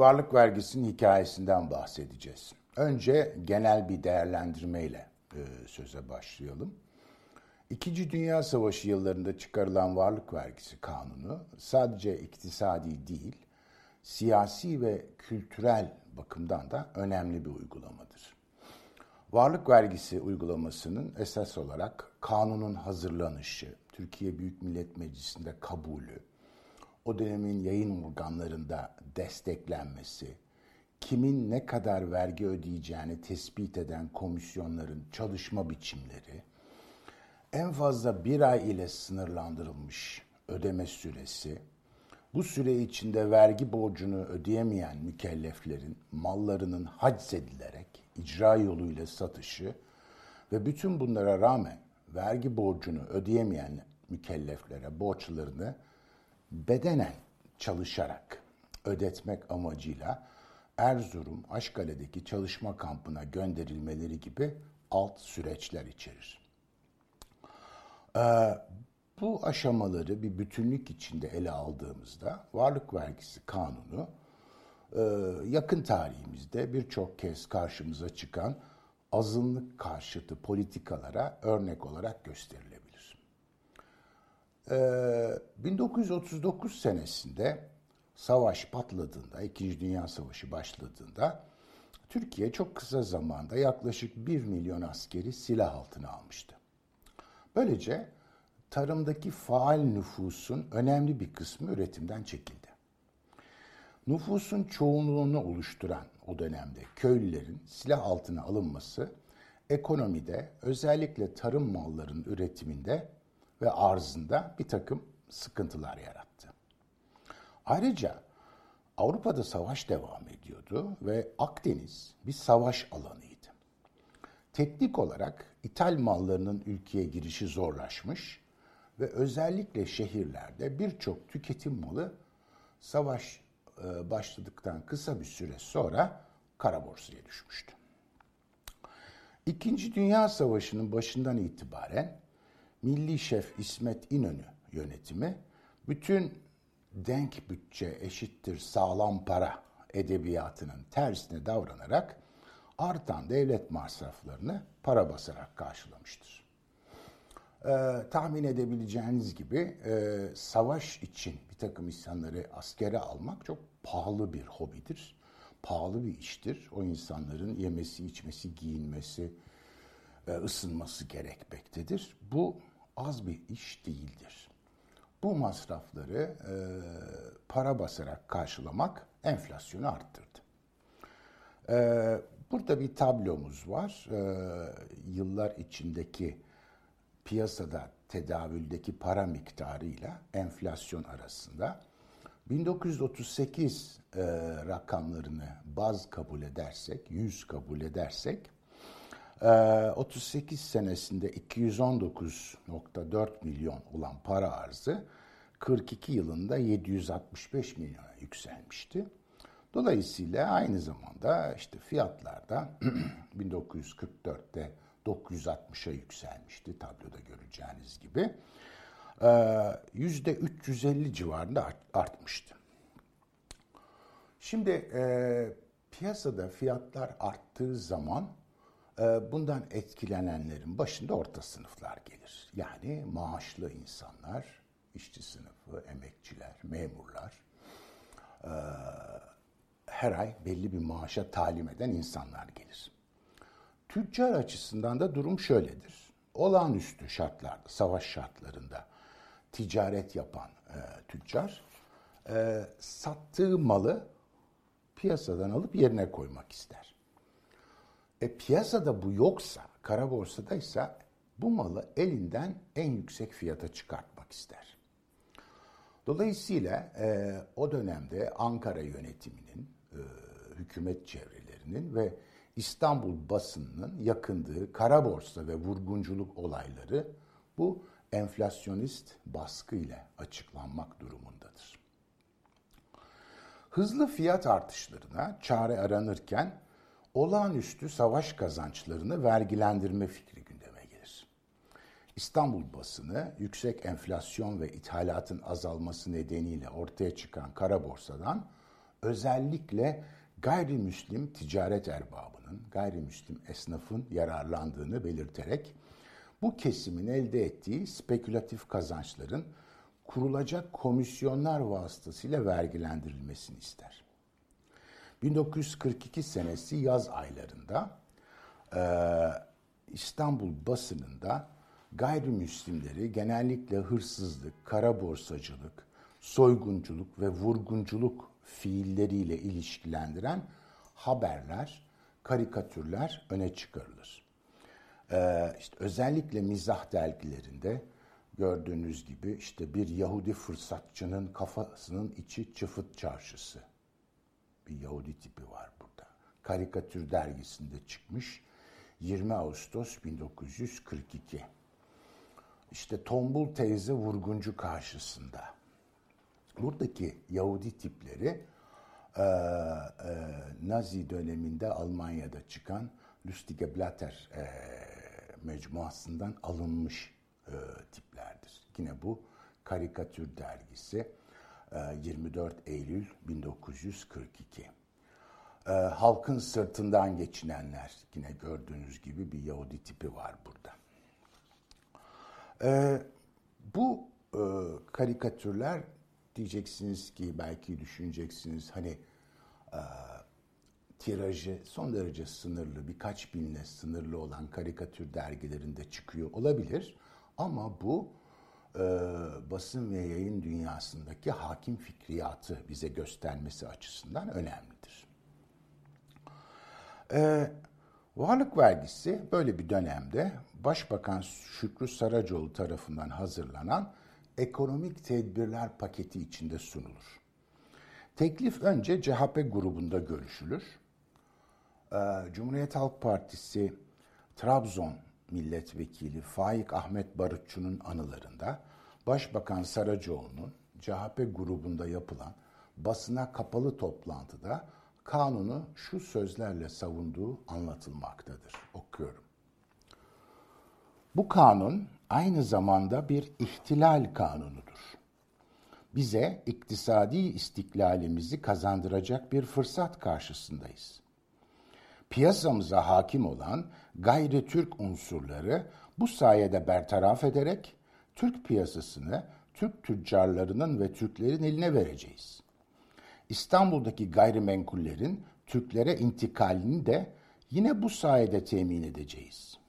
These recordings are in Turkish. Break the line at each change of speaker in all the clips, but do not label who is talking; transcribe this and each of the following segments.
Varlık vergisinin hikayesinden bahsedeceğiz. Önce genel bir değerlendirmeyle e, söze başlayalım. İkinci Dünya Savaşı yıllarında çıkarılan varlık vergisi kanunu sadece iktisadi değil, siyasi ve kültürel bakımdan da önemli bir uygulamadır. Varlık vergisi uygulamasının esas olarak kanunun hazırlanışı, Türkiye Büyük Millet Meclisi'nde kabulü, o dönemin yayın organlarında desteklenmesi, kimin ne kadar vergi ödeyeceğini tespit eden komisyonların çalışma biçimleri, en fazla bir ay ile sınırlandırılmış ödeme süresi, bu süre içinde vergi borcunu ödeyemeyen mükelleflerin mallarının haczedilerek icra yoluyla satışı ve bütün bunlara rağmen vergi borcunu ödeyemeyen mükelleflere borçlarını bedenen çalışarak ödetmek amacıyla Erzurum Aşkale'deki çalışma kampına gönderilmeleri gibi alt süreçler içerir. Ee, bu aşamaları bir bütünlük içinde ele aldığımızda varlık vergisi kanunu e, yakın tarihimizde birçok kez karşımıza çıkan azınlık karşıtı politikalara örnek olarak gösterilebilir. 1939 ee, senesinde savaş patladığında, İkinci Dünya Savaşı başladığında Türkiye çok kısa zamanda yaklaşık 1 milyon askeri silah altına almıştı. Böylece tarımdaki faal nüfusun önemli bir kısmı üretimden çekildi. Nüfusun çoğunluğunu oluşturan o dönemde köylülerin silah altına alınması ekonomide özellikle tarım mallarının üretiminde ve arzında bir takım sıkıntılar yarattı. Ayrıca Avrupa'da savaş devam ediyordu ve Akdeniz bir savaş alanıydı. Teknik olarak ithal mallarının ülkeye girişi zorlaşmış ve özellikle şehirlerde birçok tüketim malı savaş e, başladıktan kısa bir süre sonra kara borsaya düşmüştü. İkinci Dünya Savaşı'nın başından itibaren Milli Şef İsmet İnönü yönetimi bütün denk bütçe eşittir sağlam para edebiyatının tersine davranarak artan devlet masraflarını para basarak karşılamıştır. Ee, tahmin edebileceğiniz gibi e, savaş için bir takım insanları askere almak çok pahalı bir hobidir. Pahalı bir iştir. O insanların yemesi, içmesi, giyinmesi, e, ısınması gerekmektedir. Bu az bir iş değildir. Bu masrafları e, para basarak karşılamak enflasyonu arttırdı. E, burada bir tablomuz var. E, yıllar içindeki piyasada tedavüldeki para miktarıyla enflasyon arasında 1938 e, rakamlarını baz kabul edersek, 100 kabul edersek 38 ee, senesinde 219.4 milyon olan para arzı 42 yılında 765 milyona yükselmişti. Dolayısıyla aynı zamanda işte fiyatlarda 1944'te 960'a yükselmişti tabloda göreceğiniz gibi. Yüzde 350 civarında artmıştı. Şimdi e, piyasada fiyatlar arttığı zaman ee, bundan etkilenenlerin başında orta sınıflar gelir. Yani maaşlı insanlar, işçi sınıfı, emekçiler, memurlar, ee, her ay belli bir maaşa talim eden insanlar gelir. Tüccar açısından da durum şöyledir. Olağanüstü şartlarda, savaş şartlarında ticaret yapan e, tüccar e, sattığı malı piyasadan alıp yerine koymak ister. E piyasada bu yoksa, kara borsadaysa bu malı elinden en yüksek fiyata çıkartmak ister. Dolayısıyla e, o dönemde Ankara yönetiminin, e, hükümet çevrelerinin ve İstanbul basınının yakındığı kara borsa ve vurgunculuk olayları bu enflasyonist baskı ile açıklanmak durumundadır. Hızlı fiyat artışlarına çare aranırken olağanüstü savaş kazançlarını vergilendirme fikri gündeme gelir. İstanbul basını yüksek enflasyon ve ithalatın azalması nedeniyle ortaya çıkan kara borsadan özellikle gayrimüslim ticaret erbabının, gayrimüslim esnafın yararlandığını belirterek bu kesimin elde ettiği spekülatif kazançların kurulacak komisyonlar vasıtasıyla vergilendirilmesini ister. 1942 senesi yaz aylarında e, İstanbul basınında gayrimüslimleri genellikle hırsızlık, kara borsacılık, soygunculuk ve vurgunculuk fiilleriyle ilişkilendiren haberler, karikatürler öne çıkarılır. Ee, işte özellikle mizah dergilerinde gördüğünüz gibi işte bir Yahudi fırsatçının kafasının içi çıfıt çarşısı. Bir Yahudi tipi var burada. Karikatür dergisinde çıkmış 20 Ağustos 1942. İşte tombul teyze vurguncu karşısında. Buradaki Yahudi tipleri e, e, Nazi döneminde Almanya'da çıkan Lustige Blatter e, mecmuasından alınmış e, tiplerdir. Yine bu karikatür dergisi 24 Eylül 1942. E, halkın sırtından geçinenler yine gördüğünüz gibi bir Yahudi tipi var burada. E, bu e, karikatürler diyeceksiniz ki belki düşüneceksiniz hani e, tirajı son derece sınırlı birkaç binle sınırlı olan karikatür dergilerinde çıkıyor olabilir ama bu e, basın ve yayın dünyasındaki hakim fikriyatı bize göstermesi açısından önemlidir. E, varlık vergisi böyle bir dönemde Başbakan Şükrü Saracoğlu tarafından hazırlanan ekonomik tedbirler paketi içinde sunulur. Teklif önce CHP grubunda görüşülür. Ee, Cumhuriyet Halk Partisi Trabzon milletvekili Faik Ahmet Barutçu'nun anılarında Başbakan Saracoğlu'nun CHP grubunda yapılan basına kapalı toplantıda kanunu şu sözlerle savunduğu anlatılmaktadır. Okuyorum. Bu kanun aynı zamanda bir ihtilal kanunudur. Bize iktisadi istiklalimizi kazandıracak bir fırsat karşısındayız. Piyasamıza hakim olan gayri Türk unsurları bu sayede bertaraf ederek Türk piyasasını Türk tüccarlarının ve Türklerin eline vereceğiz. İstanbul'daki gayrimenkullerin Türklere intikalini de yine bu sayede temin edeceğiz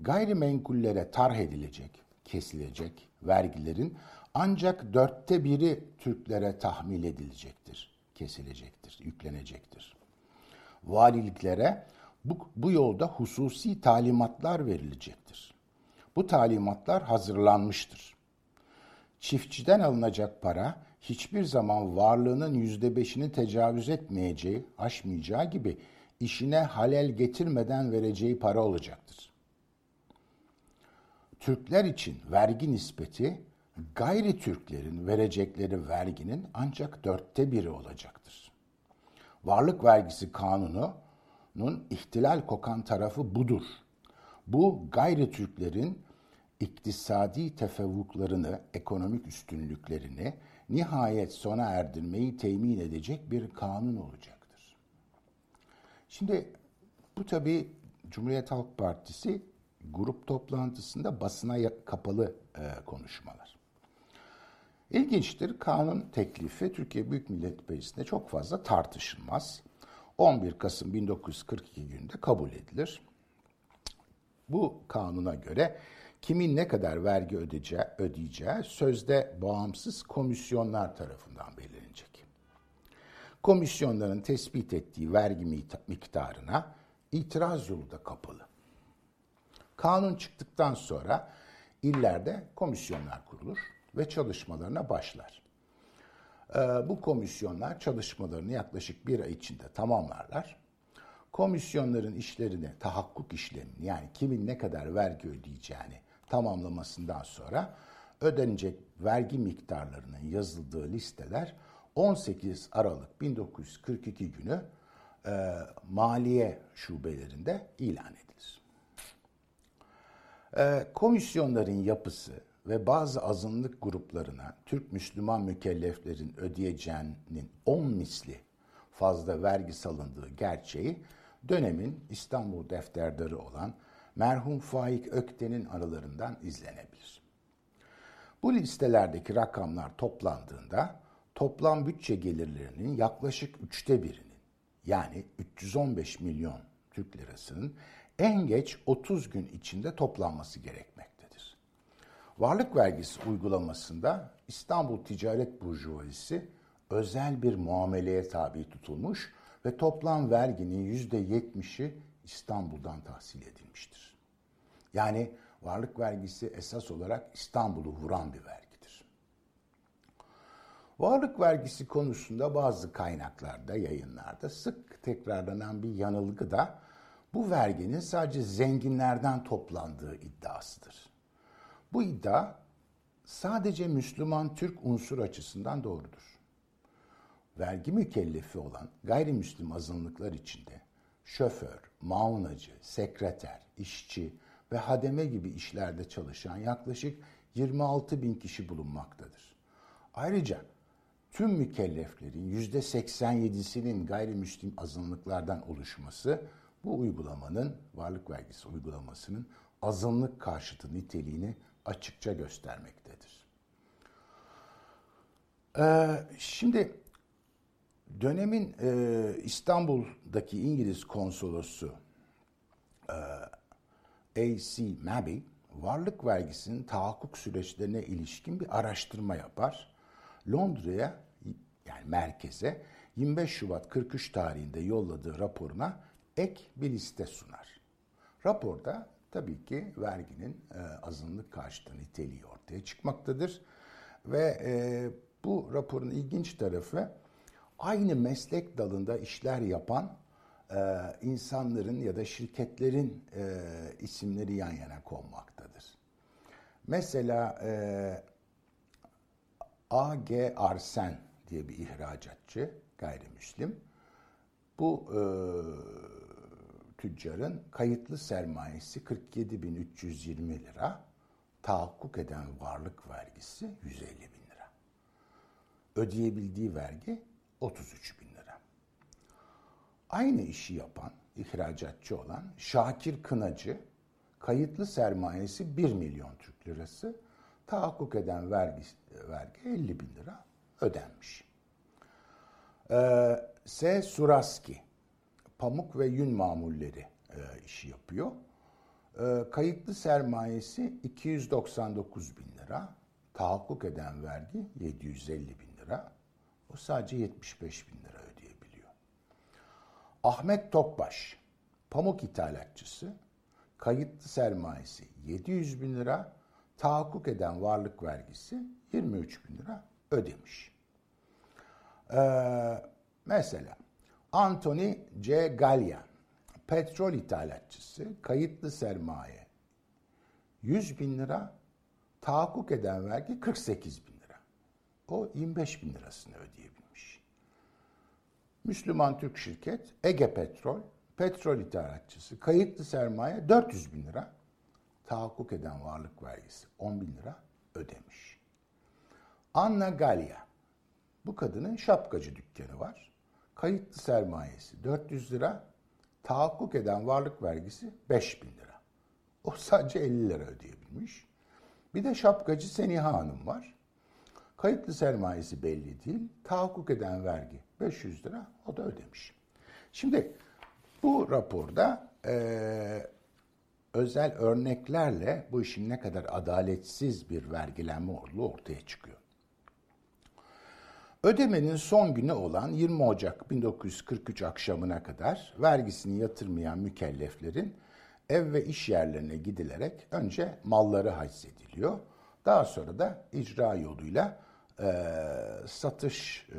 gayrimenkullere tarh edilecek, kesilecek vergilerin ancak dörtte biri Türklere tahmil edilecektir, kesilecektir, yüklenecektir. Valiliklere bu, bu yolda hususi talimatlar verilecektir. Bu talimatlar hazırlanmıştır. Çiftçiden alınacak para hiçbir zaman varlığının yüzde beşini tecavüz etmeyeceği, aşmayacağı gibi işine halel getirmeden vereceği para olacaktır. Türkler için vergi nispeti gayri Türklerin verecekleri verginin ancak dörtte biri olacaktır. Varlık vergisi kanununun ihtilal kokan tarafı budur. Bu gayri Türklerin iktisadi tefevvuklarını, ekonomik üstünlüklerini nihayet sona erdirmeyi temin edecek bir kanun olacaktır. Şimdi bu tabi Cumhuriyet Halk Partisi grup toplantısında basına kapalı e, konuşmalar. İlginçtir, kanun teklifi Türkiye Büyük Millet Meclisi'nde çok fazla tartışılmaz. 11 Kasım 1942 gününde kabul edilir. Bu kanuna göre kimin ne kadar vergi ödeyeceği, ödeyeceği sözde bağımsız komisyonlar tarafından belirlenecek. Komisyonların tespit ettiği vergi miktarına itiraz yolu da kapalı. Kanun çıktıktan sonra illerde komisyonlar kurulur ve çalışmalarına başlar. Ee, bu komisyonlar çalışmalarını yaklaşık bir ay içinde tamamlarlar. Komisyonların işlerini, tahakkuk işlemini yani kimin ne kadar vergi ödeyeceğini tamamlamasından sonra ödenecek vergi miktarlarının yazıldığı listeler 18 Aralık 1942 günü e, maliye şubelerinde ilan edilir. E, komisyonların yapısı ve bazı azınlık gruplarına Türk Müslüman mükelleflerin ödeyeceğinin 10 misli fazla vergi salındığı gerçeği dönemin İstanbul defterdarı olan merhum Faik Ökten'in aralarından izlenebilir. Bu listelerdeki rakamlar toplandığında toplam bütçe gelirlerinin yaklaşık üçte birinin yani 315 milyon Türk lirasının en geç 30 gün içinde toplanması gerekmektedir. Varlık vergisi uygulamasında İstanbul Ticaret Burjuvazisi özel bir muameleye tabi tutulmuş ve toplam verginin %70'i İstanbul'dan tahsil edilmiştir. Yani varlık vergisi esas olarak İstanbul'u vuran bir vergidir. Varlık vergisi konusunda bazı kaynaklarda, yayınlarda sık tekrarlanan bir yanılgı da bu verginin sadece zenginlerden toplandığı iddiasıdır. Bu iddia sadece Müslüman Türk unsur açısından doğrudur. Vergi mükellefi olan gayrimüslim azınlıklar içinde şoför, maunacı, sekreter, işçi ve hademe gibi işlerde çalışan yaklaşık 26 bin kişi bulunmaktadır. Ayrıca tüm mükelleflerin %87'sinin gayrimüslim azınlıklardan oluşması bu uygulamanın, varlık vergisi uygulamasının azınlık karşıtı niteliğini açıkça göstermektedir. Ee, şimdi dönemin e, İstanbul'daki İngiliz konsolosu e, A.C. Maby, varlık vergisinin tahakkuk süreçlerine ilişkin bir araştırma yapar. Londra'ya yani merkeze 25 Şubat 43 tarihinde yolladığı raporuna ek bir liste sunar. Raporda tabii ki verginin e, azınlık karşıtı niteliği ortaya çıkmaktadır. Ve e, bu raporun ilginç tarafı aynı meslek dalında işler yapan e, insanların ya da şirketlerin e, isimleri yan yana konmaktadır. Mesela e, A.G. Arsen diye bir ihracatçı, gayrimüslim. Bu e, tüccarın kayıtlı sermayesi 47.320 lira, tahakkuk eden varlık vergisi 150 bin lira. Ödeyebildiği vergi 33 bin lira. Aynı işi yapan, ihracatçı olan Şakir Kınacı, kayıtlı sermayesi 1 milyon Türk lirası, tahakkuk eden vergi, vergi 50 bin lira ödenmiş. Ee, S. Suraski, pamuk ve yün mamulleri e, işi yapıyor. E, kayıtlı sermayesi 299 bin lira, tahakkuk eden vergi 750 bin lira. O sadece 75 bin lira ödeyebiliyor. Ahmet Tokbaş, pamuk ithalatçısı, kayıtlı sermayesi 700 bin lira, tahakkuk eden varlık vergisi 23 bin lira ödemiş. Ee, mesela Anthony C. Gallia, petrol ithalatçısı, kayıtlı sermaye 100 bin lira, tahakkuk eden vergi 48 bin lira. O 25 bin lirasını ödeyebilmiş. Müslüman Türk şirket Ege Petrol, petrol ithalatçısı, kayıtlı sermaye 400 bin lira, tahakkuk eden varlık vergisi 10 bin lira ödemiş. Anna Galia, bu kadının şapkacı dükkanı var. Kayıtlı sermayesi 400 lira, tahakkuk eden varlık vergisi 5 bin lira. O sadece 50 lira ödeyebilmiş. Bir de şapkacı Seniha Hanım var. Kayıtlı sermayesi belli değil. Tahakkuk eden vergi 500 lira o da ödemiş. Şimdi bu raporda e, özel örneklerle bu işin ne kadar adaletsiz bir vergilenme olduğu ortaya çıkıyor. Ödemenin son günü olan 20 Ocak 1943 akşamına kadar vergisini yatırmayan mükelleflerin ev ve iş yerlerine gidilerek önce malları haczediliyor. Daha sonra da icra yoluyla e, satış e,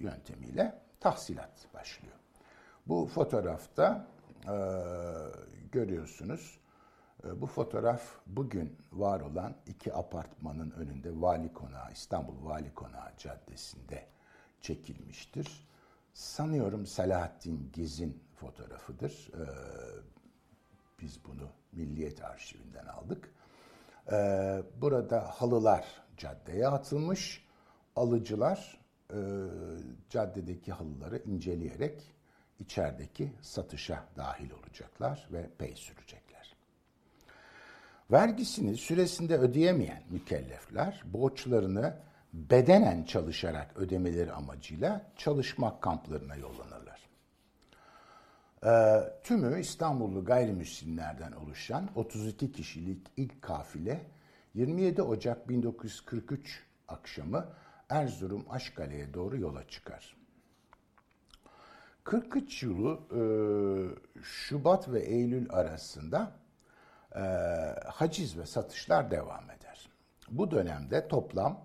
yöntemiyle tahsilat başlıyor. Bu fotoğrafta e, görüyorsunuz. E, bu fotoğraf bugün var olan iki apartmanın önünde Vali Konağı, İstanbul Vali Konağı Caddesi'nde çekilmiştir. Sanıyorum Selahattin Gez'in fotoğrafıdır. E, biz bunu Milliyet Arşivinden aldık. E, burada halılar caddeye atılmış. Alıcılar e, caddedeki halıları inceleyerek içerideki satışa dahil olacaklar ve pey sürecekler. Vergisini süresinde ödeyemeyen mükellefler borçlarını bedenen çalışarak ödemeleri amacıyla çalışma kamplarına yollanırlar. Ee, tümü İstanbullu gayrimüslimlerden oluşan 32 kişilik ilk kafile 27 Ocak 1943 akşamı Erzurum Aşkale'ye doğru yola çıkar. 43 yılı e, Şubat ve Eylül arasında e, haciz ve satışlar devam eder. Bu dönemde toplam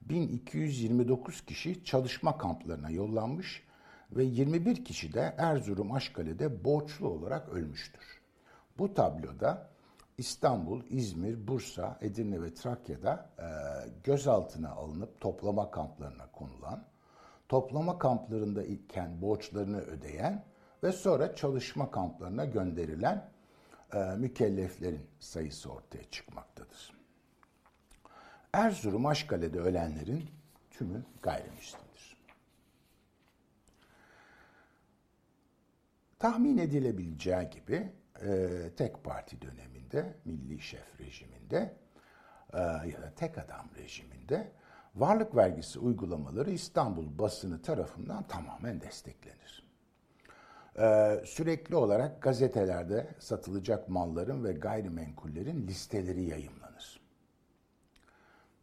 1229 kişi çalışma kamplarına yollanmış ve 21 kişi de Erzurum Aşkale'de borçlu olarak ölmüştür. Bu tabloda İstanbul, İzmir, Bursa, Edirne ve Trakya'da e, gözaltına alınıp toplama kamplarına konulan, toplama kamplarında iken borçlarını ödeyen ve sonra çalışma kamplarına gönderilen mükelleflerin sayısı ortaya çıkmaktadır. Erzurum Aşkale'de ölenlerin tümü gayrimüslimdir. Tahmin edilebileceği gibi e, tek parti döneminde, milli şef rejiminde e, ya da tek adam rejiminde varlık vergisi uygulamaları İstanbul basını tarafından tamamen desteklenir. Ee, sürekli olarak gazetelerde satılacak malların ve gayrimenkullerin listeleri yayımlanır.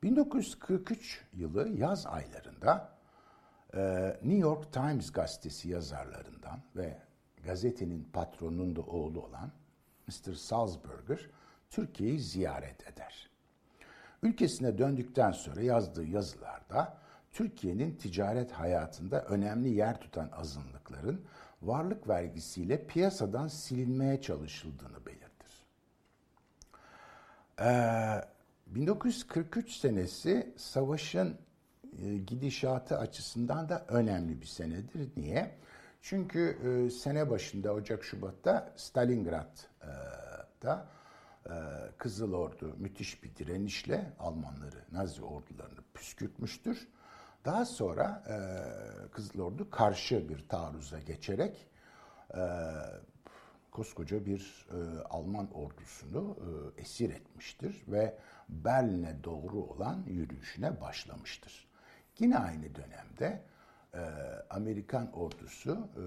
1943 yılı yaz aylarında e, New York Times gazetesi yazarlarından ve gazetenin patronunun da oğlu olan Mr. Salzburger Türkiye'yi ziyaret eder. Ülkesine döndükten sonra yazdığı yazılarda Türkiye'nin ticaret hayatında önemli yer tutan azınlıkların varlık vergisiyle piyasadan silinmeye çalışıldığını belirtir. Ee, 1943 senesi savaşın e, gidişatı açısından da önemli bir senedir. Niye? Çünkü e, sene başında Ocak-Şubat'ta Stalingrad'da e, Kızıl Ordu müthiş bir direnişle Almanları, Nazi ordularını püskürtmüştür. Daha sonra e, Kızıl Ordu karşı bir taarruza geçerek e, koskoca bir e, Alman ordusunu e, esir etmiştir ve Berlin'e doğru olan yürüyüşüne başlamıştır. Yine aynı dönemde e, Amerikan ordusu e,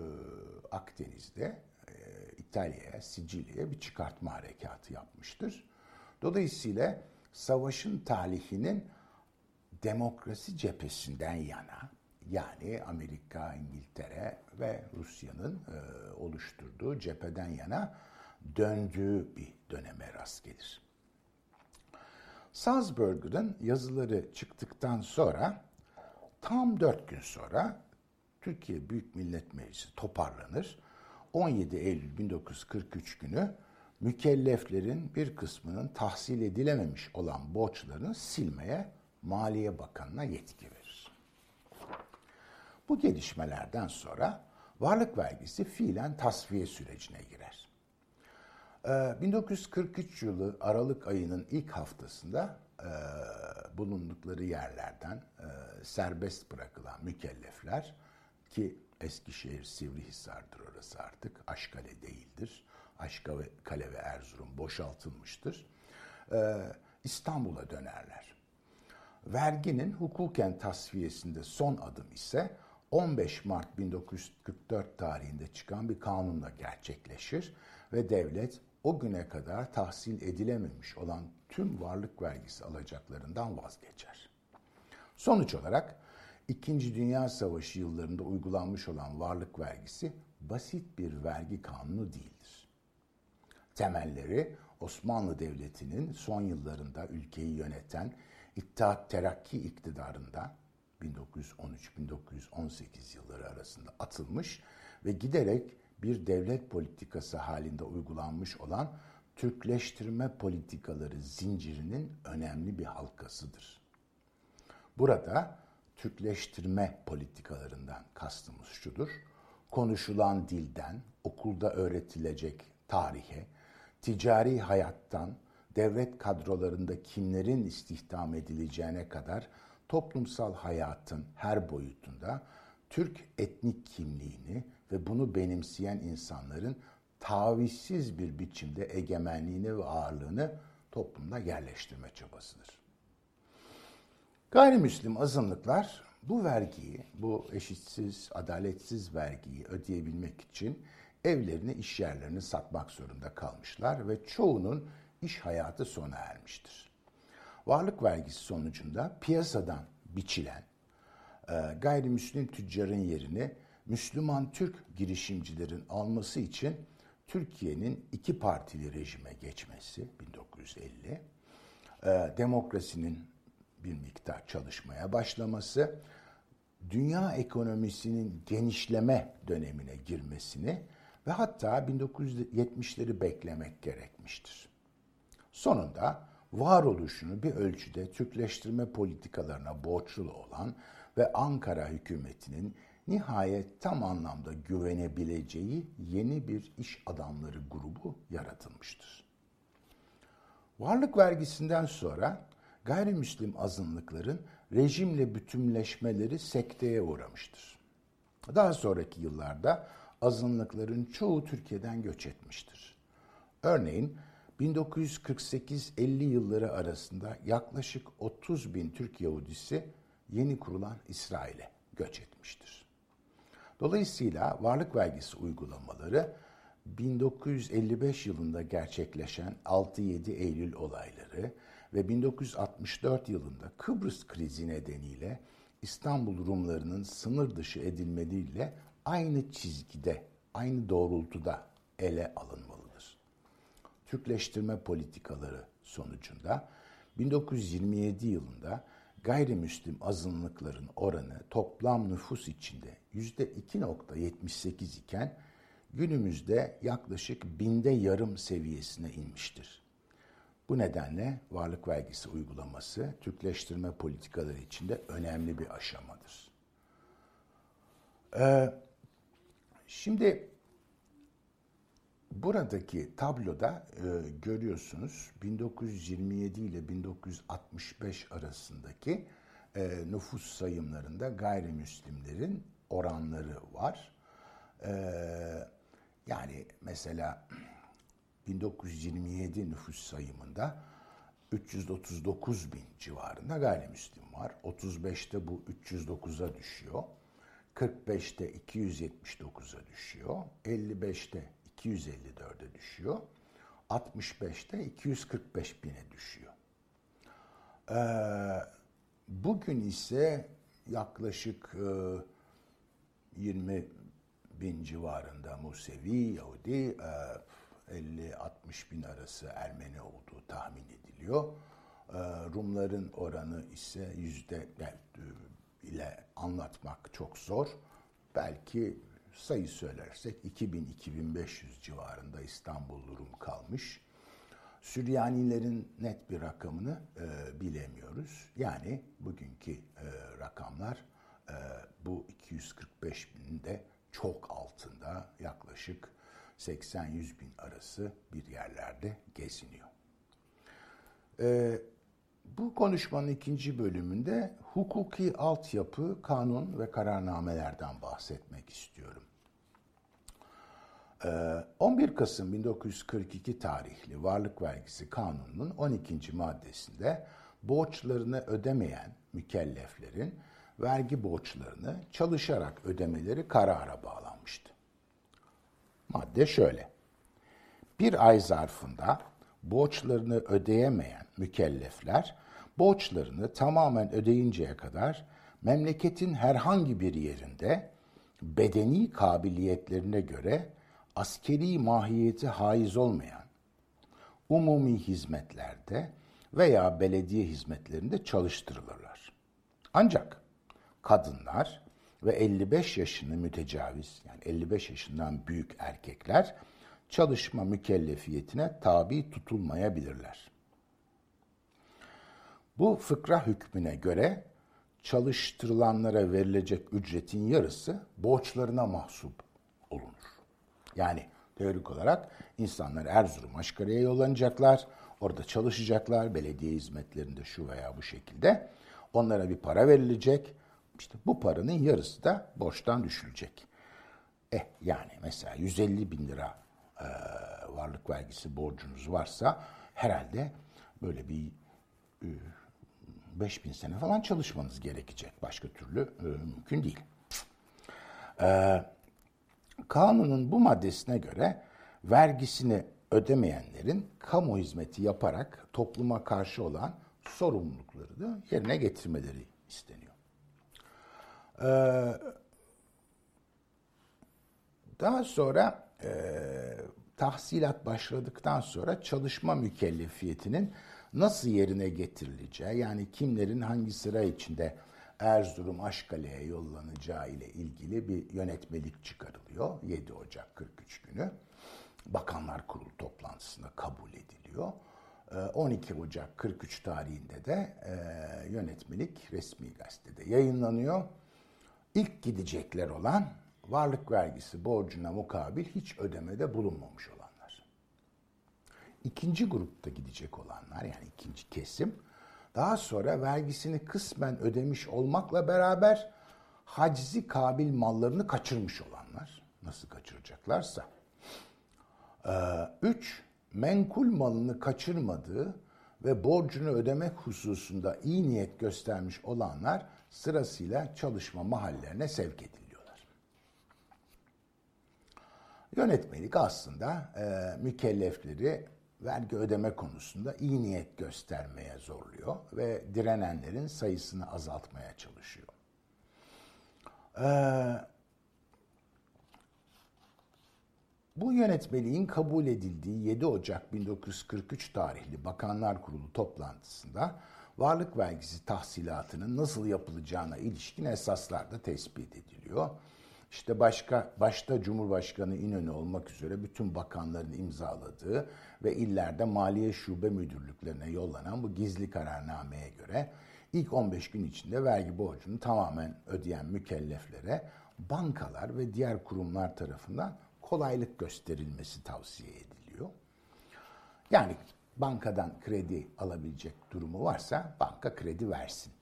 Akdeniz'de e, İtalya'ya, Sicilya'ya bir çıkartma harekatı yapmıştır. Dolayısıyla savaşın talihinin demokrasi cephesinden yana yani Amerika, İngiltere ve Rusya'nın e, oluşturduğu cepheden yana döndüğü bir döneme rast gelir. Salzburger'ın yazıları çıktıktan sonra tam dört gün sonra Türkiye Büyük Millet Meclisi toparlanır. 17 Eylül 1943 günü mükelleflerin bir kısmının tahsil edilememiş olan borçlarını silmeye Maliye Bakanı'na yetki verir. Bu gelişmelerden sonra varlık vergisi fiilen tasfiye sürecine girer. 1943 ee, yılı Aralık ayının ilk haftasında e, bulundukları yerlerden e, serbest bırakılan mükellefler ki Eskişehir Sivrihisar'dır orası artık Aşkale değildir. Aşkale ve Erzurum boşaltılmıştır. E, İstanbul'a dönerler. Verginin hukuken tasfiyesinde son adım ise 15 Mart 1944 tarihinde çıkan bir kanunla gerçekleşir ve devlet o güne kadar tahsil edilememiş olan tüm varlık vergisi alacaklarından vazgeçer. Sonuç olarak İkinci Dünya Savaşı yıllarında uygulanmış olan varlık vergisi basit bir vergi kanunu değildir. temelleri Osmanlı Devleti'nin son yıllarında ülkeyi yöneten İttihat Terakki iktidarında 1913-1918 yılları arasında atılmış ve giderek bir devlet politikası halinde uygulanmış olan Türkleştirme politikaları zincirinin önemli bir halkasıdır. Burada Türkleştirme politikalarından kastımız şudur. Konuşulan dilden, okulda öğretilecek tarihe, ticari hayattan, devlet kadrolarında kimlerin istihdam edileceğine kadar toplumsal hayatın her boyutunda Türk etnik kimliğini ve bunu benimseyen insanların tavizsiz bir biçimde egemenliğini ve ağırlığını toplumda yerleştirme çabasıdır. Gayrimüslim azınlıklar bu vergiyi, bu eşitsiz, adaletsiz vergiyi ödeyebilmek için evlerini, iş yerlerini satmak zorunda kalmışlar ve çoğunun iş hayatı sona ermiştir. Varlık vergisi sonucunda piyasadan biçilen e, gayrimüslim tüccarın yerini Müslüman Türk girişimcilerin alması için Türkiye'nin iki partili rejime geçmesi 1950, e, demokrasinin bir miktar çalışmaya başlaması, dünya ekonomisinin genişleme dönemine girmesini ve hatta 1970'leri beklemek gerekmiştir. Sonunda varoluşunu bir ölçüde Türkleştirme politikalarına borçlu olan ve Ankara hükümetinin nihayet tam anlamda güvenebileceği yeni bir iş adamları grubu yaratılmıştır. Varlık vergisinden sonra gayrimüslim azınlıkların rejimle bütünleşmeleri sekteye uğramıştır. Daha sonraki yıllarda azınlıkların çoğu Türkiye'den göç etmiştir. Örneğin 1948-50 yılları arasında yaklaşık 30 bin Türk Yahudisi yeni kurulan İsrail'e göç etmiştir. Dolayısıyla varlık vergisi uygulamaları 1955 yılında gerçekleşen 6-7 Eylül olayları ve 1964 yılında Kıbrıs krizi nedeniyle İstanbul Rumlarının sınır dışı edilmeleriyle aynı çizgide, aynı doğrultuda ele alınmalıdır. Türkleştirme politikaları sonucunda 1927 yılında gayrimüslim azınlıkların oranı toplam nüfus içinde %2.78 iken günümüzde yaklaşık binde yarım seviyesine inmiştir. Bu nedenle varlık vergisi uygulaması Türkleştirme politikaları içinde önemli bir aşamadır. Ee, şimdi buradaki tabloda e, görüyorsunuz 1927 ile 1965 arasındaki e, nüfus sayımlarında gayrimüslimlerin oranları var. E, yani mesela 1927 nüfus sayımında 339 bin civarında gayrimüslim var. 35'te bu 309'a düşüyor. 45'te 279'a düşüyor. 55'te 254'e düşüyor. 65'te 245 bine düşüyor. Ee, bugün ise yaklaşık e, 20 bin civarında Musevi, Yahudi, e, 50-60 bin arası Ermeni olduğu tahmin ediliyor. E, Rumların oranı ise yüzde yani, ile anlatmak çok zor. Belki sayı söylersek 2000-2500 civarında İstanbul Rum kalmış. Süryanilerin net bir rakamını e, bilemiyoruz. Yani bugünkü e, rakamlar e, bu 245 binin de çok altında yaklaşık 80-100 bin arası bir yerlerde geziniyor. E, bu konuşmanın ikinci bölümünde hukuki altyapı, kanun ve kararnamelerden bahsetmek istiyorum. 11 ee, Kasım 1942 tarihli Varlık Vergisi Kanunu'nun 12. maddesinde borçlarını ödemeyen mükelleflerin vergi borçlarını çalışarak ödemeleri karara bağlanmıştı. Madde şöyle. Bir ay zarfında borçlarını ödeyemeyen mükellefler borçlarını tamamen ödeyinceye kadar memleketin herhangi bir yerinde bedeni kabiliyetlerine göre askeri mahiyeti haiz olmayan umumi hizmetlerde veya belediye hizmetlerinde çalıştırılırlar. Ancak kadınlar ve 55 yaşını mütecaviz yani 55 yaşından büyük erkekler çalışma mükellefiyetine tabi tutulmayabilirler. Bu fıkra hükmüne göre çalıştırılanlara verilecek ücretin yarısı borçlarına mahsup olunur. Yani teorik olarak insanlar Erzurum Aşkare'ye yollanacaklar, orada çalışacaklar, belediye hizmetlerinde şu veya bu şekilde. Onlara bir para verilecek, işte bu paranın yarısı da borçtan düşülecek. Eh yani mesela 150 bin lira e, varlık vergisi borcunuz varsa herhalde böyle bir e, 5000 sene falan çalışmanız gerekecek. Başka türlü e, mümkün değil. E, kanunun bu maddesine göre vergisini ödemeyenlerin kamu hizmeti yaparak topluma karşı olan sorumlulukları da yerine getirmeleri isteniyor. Ee, daha sonra e, tahsilat başladıktan sonra çalışma mükellefiyetinin nasıl yerine getirileceği yani kimlerin hangi sıra içinde Erzurum Aşkale'ye yollanacağı ile ilgili bir yönetmelik çıkarılıyor 7 Ocak 43 günü. Bakanlar Kurulu toplantısında kabul ediliyor. 12 ee, Ocak 43 tarihinde de e, yönetmelik resmi gazetede yayınlanıyor. İlk gidecekler olan varlık vergisi borcuna mukabil hiç ödemede bulunmamış olanlar. İkinci grupta gidecek olanlar yani ikinci kesim daha sonra vergisini kısmen ödemiş olmakla beraber haczi kabil mallarını kaçırmış olanlar nasıl kaçıracaklarsa. Ee, üç, menkul malını kaçırmadığı ve borcunu ödemek hususunda iyi niyet göstermiş olanlar sırasıyla çalışma mahallerine sevk ediliyorlar. Yönetmelik aslında e, mükellefleri vergi ödeme konusunda iyi niyet göstermeye zorluyor ve direnenlerin sayısını azaltmaya çalışıyor. Ee, bu yönetmeliğin kabul edildiği 7 Ocak 1943 tarihli Bakanlar Kurulu toplantısında varlık vergisi tahsilatının nasıl yapılacağına ilişkin esaslar da tespit ediliyor. İşte başka başta Cumhurbaşkanı İnönü olmak üzere bütün bakanların imzaladığı ve illerde maliye şube müdürlüklerine yollanan bu gizli kararnameye göre ilk 15 gün içinde vergi borcunu tamamen ödeyen mükelleflere bankalar ve diğer kurumlar tarafından kolaylık gösterilmesi tavsiye ediliyor. Yani bankadan kredi alabilecek durumu varsa banka kredi versin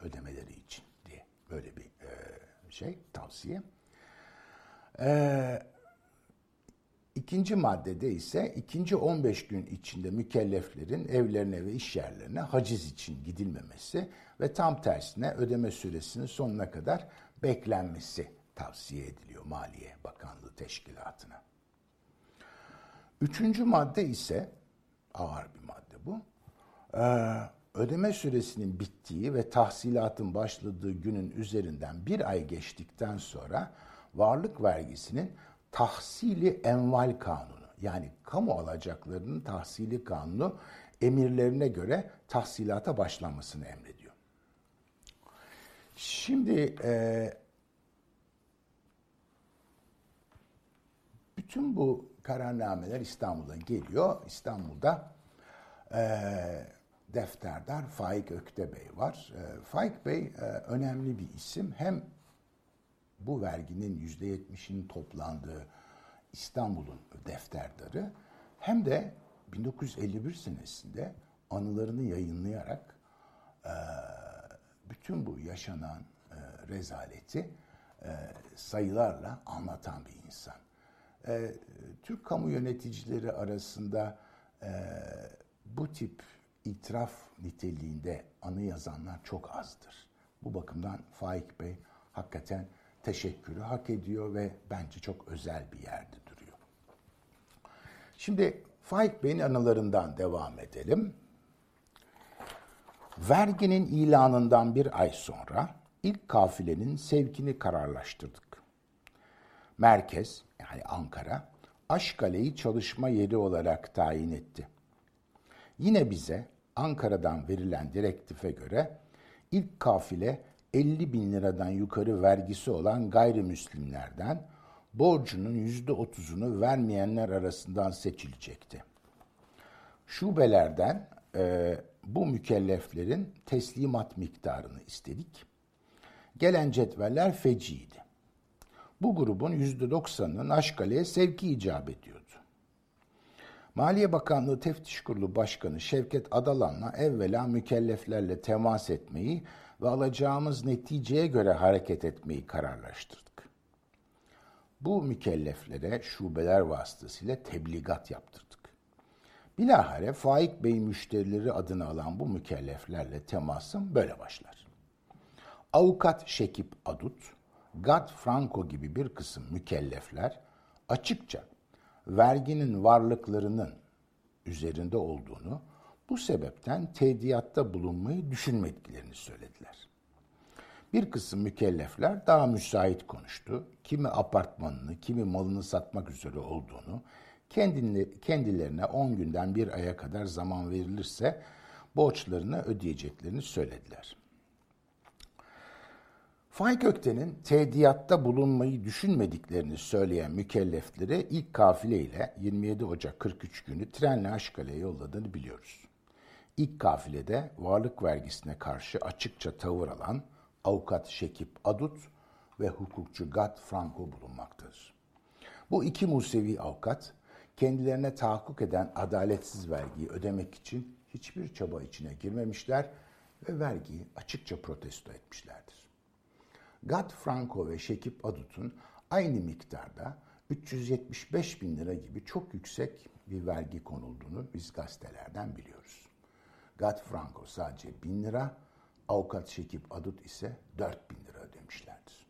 ödemeleri için diye böyle bir şey tavsiye. E, ikinci maddede ise ikinci 15 gün içinde mükelleflerin evlerine ve iş yerlerine haciz için gidilmemesi ve tam tersine ödeme süresinin sonuna kadar beklenmesi tavsiye ediliyor Maliye Bakanlığı Teşkilatı'na. Üçüncü madde ise ağır bir madde bu. Ee, ödeme süresinin bittiği ve tahsilatın başladığı günün üzerinden bir ay geçtikten sonra varlık vergisinin tahsili enval kanunu yani kamu alacaklarının tahsili kanunu emirlerine göre tahsilata başlanmasını emrediyor. Şimdi e, bütün bu kararnameler İstanbul'a geliyor. İstanbul'da e, defterdar Faik Öktebey var. E, Faik Bey e, önemli bir isim. Hem bu verginin yüzde yetmişinin toplandığı İstanbul'un defterdarı hem de 1951 senesinde anılarını yayınlayarak e, bütün bu yaşanan e, rezaleti sayılarla anlatan bir insan. Türk kamu yöneticileri arasında bu tip itiraf niteliğinde anı yazanlar çok azdır. Bu bakımdan Faik Bey hakikaten teşekkürü hak ediyor ve bence çok özel bir yerde duruyor. Şimdi Faik Bey'in anılarından devam edelim. Verginin ilanından bir ay sonra ilk kafilenin sevkini kararlaştırdık. Merkez yani Ankara Aşkale'yi çalışma yeri olarak tayin etti. Yine bize Ankara'dan verilen direktife göre ilk kafile 50 bin liradan yukarı vergisi olan gayrimüslimlerden borcunun yüzde otuzunu vermeyenler arasından seçilecekti. Şubelerden e, bu mükelleflerin teslimat miktarını istedik. Gelen cetveller feciydi. Bu grubun yüzde doksanının Aşkale'ye sevki icap ediyordu. Maliye Bakanlığı Teftiş Kurulu Başkanı Şevket Adalan'la evvela mükelleflerle temas etmeyi ve alacağımız neticeye göre hareket etmeyi kararlaştırdık. Bu mükelleflere şubeler vasıtasıyla tebligat yaptırdık. Bilahare Faik Bey müşterileri adını alan bu mükelleflerle temasım böyle başlar. Avukat Şekip Adut, Gad Franco gibi bir kısım mükellefler açıkça verginin varlıklarının üzerinde olduğunu, bu sebepten tediyatta bulunmayı düşünmediklerini söylediler. Bir kısım mükellefler daha müsait konuştu. Kimi apartmanını, kimi malını satmak üzere olduğunu, kendilerine 10 günden bir aya kadar zaman verilirse borçlarını ödeyeceklerini söylediler. Faik Ökten'in tediyatta bulunmayı düşünmediklerini söyleyen mükellefleri ilk kafile ile 27 Ocak 43 günü trenle Aşkale'ye yolladığını biliyoruz. İlk kafilede varlık vergisine karşı açıkça tavır alan avukat Şekip Adut ve hukukçu Gat Franco bulunmaktadır. Bu iki Musevi avukat kendilerine tahakkuk eden adaletsiz vergiyi ödemek için hiçbir çaba içine girmemişler ve vergiyi açıkça protesto etmişlerdir. Gat Franco ve Şekip Adut'un aynı miktarda 375 bin lira gibi çok yüksek bir vergi konulduğunu biz gazetelerden biliyoruz. Gat Franco sadece 1000 lira, avukat Şekip Adut ise 4000 lira ödemişlerdir.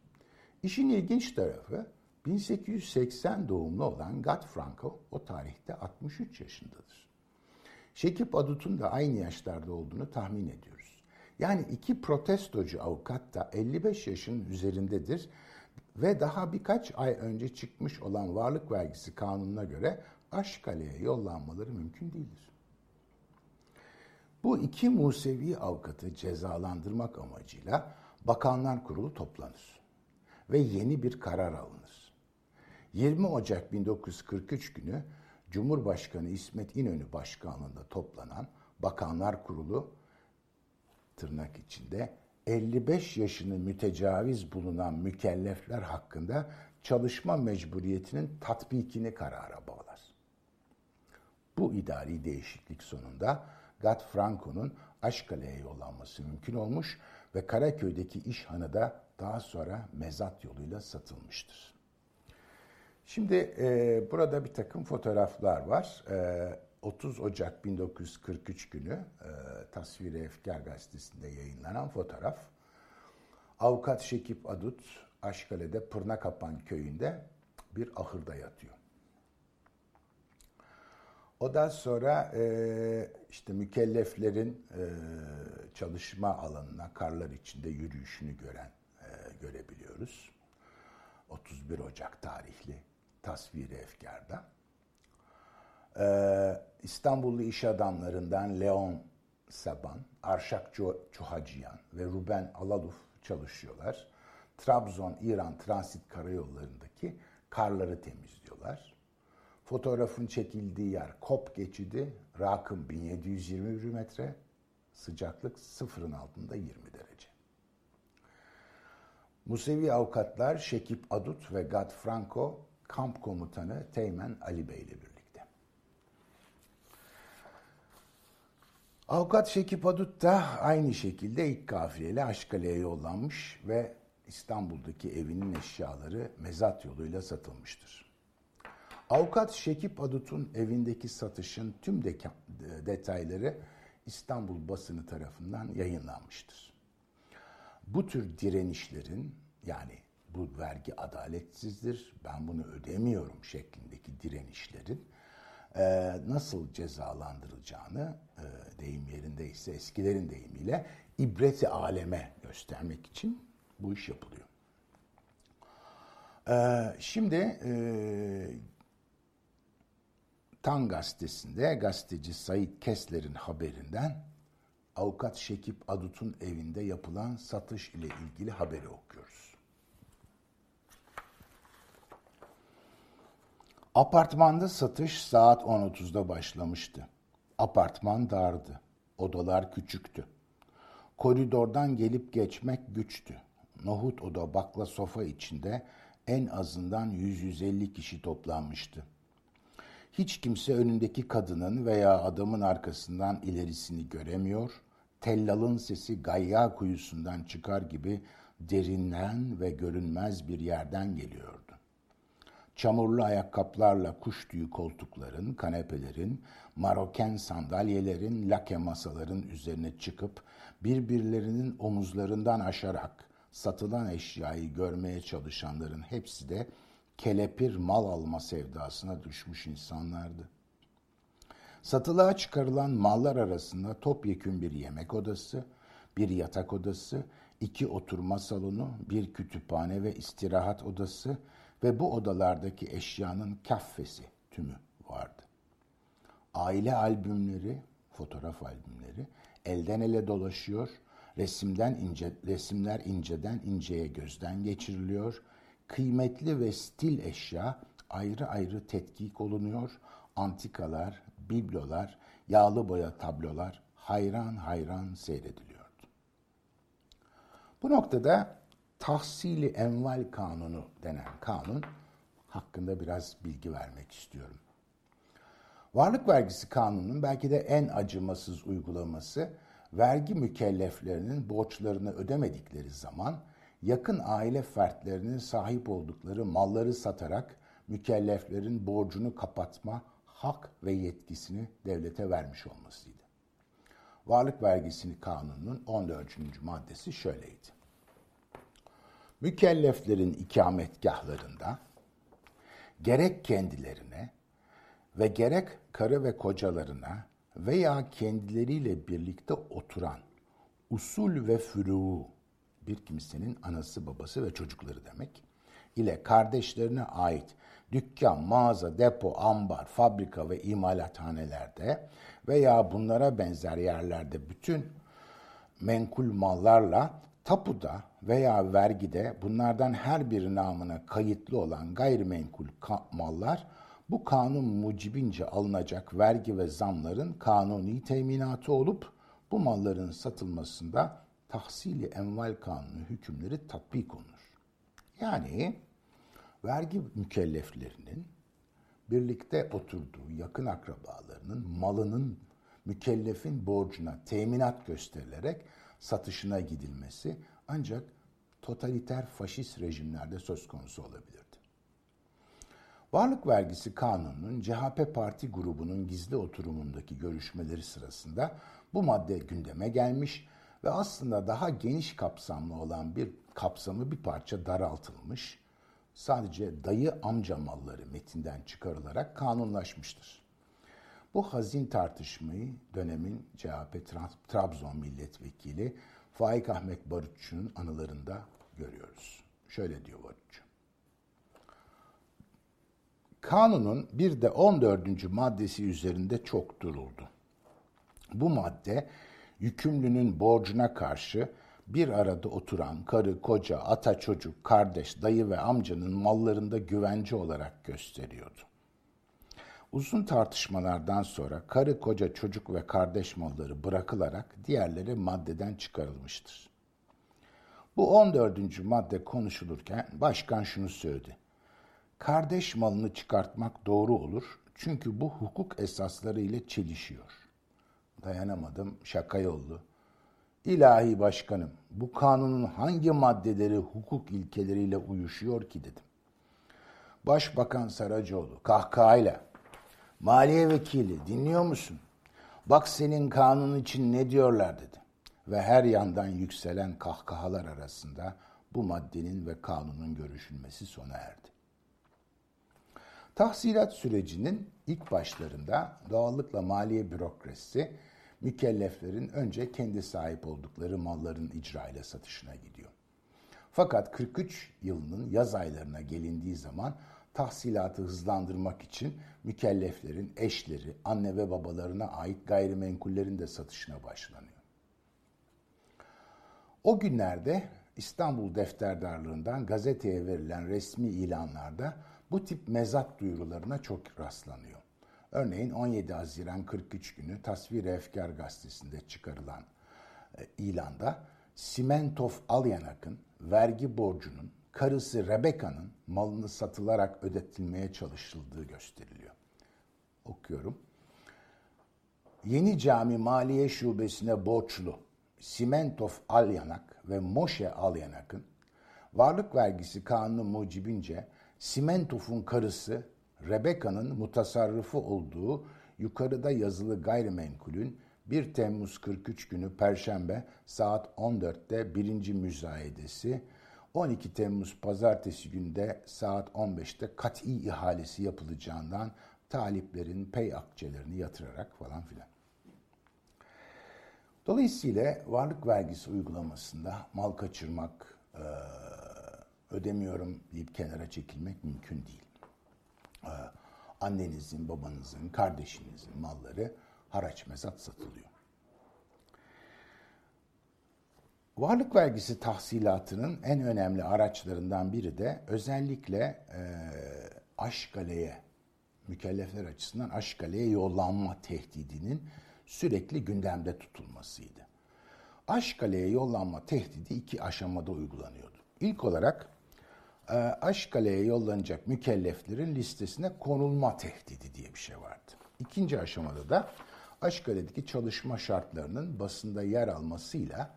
İşin ilginç tarafı 1880 doğumlu olan Gat Franco o tarihte 63 yaşındadır. Şekip Adut'un da aynı yaşlarda olduğunu tahmin ediyoruz. Yani iki protestocu avukat da 55 yaşın üzerindedir ve daha birkaç ay önce çıkmış olan varlık vergisi kanununa göre Aşkale'ye yollanmaları mümkün değildir. Bu iki Musevi avukatı cezalandırmak amacıyla Bakanlar Kurulu toplanır ve yeni bir karar alınır. 20 Ocak 1943 günü Cumhurbaşkanı İsmet İnönü başkanlığında toplanan Bakanlar Kurulu tırnak içinde 55 yaşını mütecaviz bulunan mükellefler hakkında çalışma mecburiyetinin tatbikini karara bağlar. Bu idari değişiklik sonunda Gat Franco'nun Aşkale'ye yollanması mümkün olmuş ve Karaköy'deki işhanı da daha sonra mezat yoluyla satılmıştır. Şimdi e, burada bir takım fotoğraflar var. E, 30 Ocak 1943 günü e, Tasviri Efkar gazetesinde yayınlanan fotoğraf. Avukat Şekip Adut Aşkale'de Pırnakapan köyünde bir ahırda yatıyor. O da sonra e, işte mükelleflerin e, çalışma alanına karlar içinde yürüyüşünü gören e, görebiliyoruz. 31 Ocak tarihli tasviri efkarda. Ee, İstanbullu iş adamlarından Leon Saban, Arşak Çuhacıyan ve Ruben Alaluf çalışıyorlar. Trabzon-İran transit karayollarındaki karları temizliyorlar. Fotoğrafın çekildiği yer Kop geçidi, rakım 1720 metre, sıcaklık sıfırın altında 20 derece. Musevi avukatlar Şekip Adut ve Gad Franco kamp komutanı Teğmen Ali Bey ile birlikte. Avukat Şekip Adut da aynı şekilde ilk kafileyle Aşkale'ye yollanmış ve İstanbul'daki evinin eşyaları mezat yoluyla satılmıştır. Avukat Şekip Adut'un evindeki satışın tüm detayları İstanbul basını tarafından yayınlanmıştır. Bu tür direnişlerin yani bu vergi adaletsizdir, ben bunu ödemiyorum şeklindeki direnişlerin e, nasıl cezalandırılacağını e, deyim yerindeyse eskilerin deyimiyle ibreti aleme göstermek için bu iş yapılıyor. E, şimdi e, Tan gazetesinde gazeteci Said Kesler'in haberinden avukat Şekip Adut'un evinde yapılan satış ile ilgili haberi okuyoruz. Apartmanda satış saat 10.30'da başlamıştı. Apartman dardı. Odalar küçüktü. Koridordan gelip geçmek güçtü. Nohut oda bakla sofa içinde en azından 100-150 kişi toplanmıştı. Hiç kimse önündeki kadının veya adamın arkasından ilerisini göremiyor, tellalın sesi gayya kuyusundan çıkar gibi derinden ve görünmez bir yerden geliyordu. Çamurlu ayakkabılarla kuş tüyü koltukların, kanepelerin, maroken sandalyelerin, lake masaların üzerine çıkıp birbirlerinin omuzlarından aşarak satılan eşyayı görmeye çalışanların hepsi de kelepir mal alma sevdasına düşmüş insanlardı. Satılığa çıkarılan mallar arasında topyekün bir yemek odası, bir yatak odası, iki oturma salonu, bir kütüphane ve istirahat odası ve bu odalardaki eşyanın kaffesi tümü vardı. Aile albümleri, fotoğraf albümleri elden ele dolaşıyor, resimden ince, resimler inceden inceye gözden geçiriliyor, kıymetli ve stil eşya ayrı ayrı tetkik olunuyor, antikalar, biblolar, yağlı boya tablolar hayran hayran seyrediliyordu. Bu noktada tahsili enval kanunu denen kanun hakkında biraz bilgi vermek istiyorum. Varlık vergisi kanununun belki de en acımasız uygulaması vergi mükelleflerinin borçlarını ödemedikleri zaman yakın aile fertlerinin sahip oldukları malları satarak mükelleflerin borcunu kapatma hak ve yetkisini devlete vermiş olmasıydı. Varlık vergisini kanunun 14. maddesi şöyleydi. Mükelleflerin ikametgahlarında gerek kendilerine ve gerek karı ve kocalarına veya kendileriyle birlikte oturan usul ve fürû bir kimsenin anası, babası ve çocukları demek ile kardeşlerine ait dükkan, mağaza, depo, ambar, fabrika ve imalathanelerde veya bunlara benzer yerlerde bütün menkul mallarla tapuda veya vergide bunlardan her bir namına kayıtlı olan gayrimenkul mallar bu kanun mucibince alınacak vergi ve zamların kanuni teminatı olup bu malların satılmasında tahsili enval kanunu hükümleri tatbik olunur. Yani vergi mükelleflerinin birlikte oturduğu yakın akrabalarının malının mükellefin borcuna teminat gösterilerek satışına gidilmesi ancak totaliter faşist rejimlerde söz konusu olabilirdi. Varlık vergisi kanununun CHP parti grubunun gizli oturumundaki görüşmeleri sırasında bu madde gündeme gelmiş ve aslında daha geniş kapsamlı olan bir kapsamı bir parça daraltılmış, sadece dayı amca malları metinden çıkarılarak kanunlaşmıştır. Bu hazin tartışmayı dönemin CHP Trabzon milletvekili Faik Ahmet Barutçu'nun anılarında görüyoruz. Şöyle diyor Barutçu. Kanunun bir de 14. maddesi üzerinde çok duruldu. Bu madde yükümlünün borcuna karşı bir arada oturan karı, koca, ata, çocuk, kardeş, dayı ve amcanın mallarında güvence olarak gösteriyordu. Uzun tartışmalardan sonra karı, koca, çocuk ve kardeş malları bırakılarak diğerleri maddeden çıkarılmıştır. Bu 14. madde konuşulurken başkan şunu söyledi. Kardeş malını çıkartmak doğru olur çünkü bu hukuk esasları ile çelişiyor. Dayanamadım, şaka yollu. İlahi başkanım, bu kanunun hangi maddeleri hukuk ilkeleriyle uyuşuyor ki dedim. Başbakan Saracoğlu kahkahayla Maliye vekili dinliyor musun? Bak senin kanun için ne diyorlar dedi. Ve her yandan yükselen kahkahalar arasında bu maddenin ve kanunun görüşülmesi sona erdi. Tahsilat sürecinin ilk başlarında doğallıkla maliye bürokrasisi mükelleflerin önce kendi sahip oldukları malların icra ile satışına gidiyor. Fakat 43 yılının yaz aylarına gelindiği zaman tahsilatı hızlandırmak için mükelleflerin eşleri, anne ve babalarına ait gayrimenkullerin de satışına başlanıyor. O günlerde İstanbul Defterdarlığından gazeteye verilen resmi ilanlarda bu tip mezat duyurularına çok rastlanıyor. Örneğin 17 Haziran 43 günü Tasvir Efkar gazetesinde çıkarılan e, ilanda Simentov Alyanak'ın vergi borcunun karısı Rebecca'nın malını satılarak ödetilmeye çalışıldığı gösteriliyor. Okuyorum. Yeni Cami Maliye Şubesi'ne borçlu Simentov Alyanak ve Moshe Alyanak'ın varlık vergisi kanunu mucibince Simentov'un karısı Rebecca'nın mutasarrıfı olduğu yukarıda yazılı gayrimenkulün 1 Temmuz 43 günü Perşembe saat 14'te birinci müzayedesi 12 Temmuz Pazartesi günde saat 15'te kat'i ihalesi yapılacağından taliplerin pey akçelerini yatırarak falan filan. Dolayısıyla varlık vergisi uygulamasında mal kaçırmak, ödemiyorum deyip kenara çekilmek mümkün değil. Annenizin, babanızın, kardeşinizin malları haraç mezat satılıyor. Varlık vergisi tahsilatının en önemli araçlarından biri de özellikle e, Aşkale'ye, mükellefler açısından Aşkale'ye yollanma tehdidinin sürekli gündemde tutulmasıydı. Aşkale'ye yollanma tehdidi iki aşamada uygulanıyordu. İlk olarak e, Aşkale'ye yollanacak mükelleflerin listesine konulma tehdidi diye bir şey vardı. İkinci aşamada da Aşkale'deki çalışma şartlarının basında yer almasıyla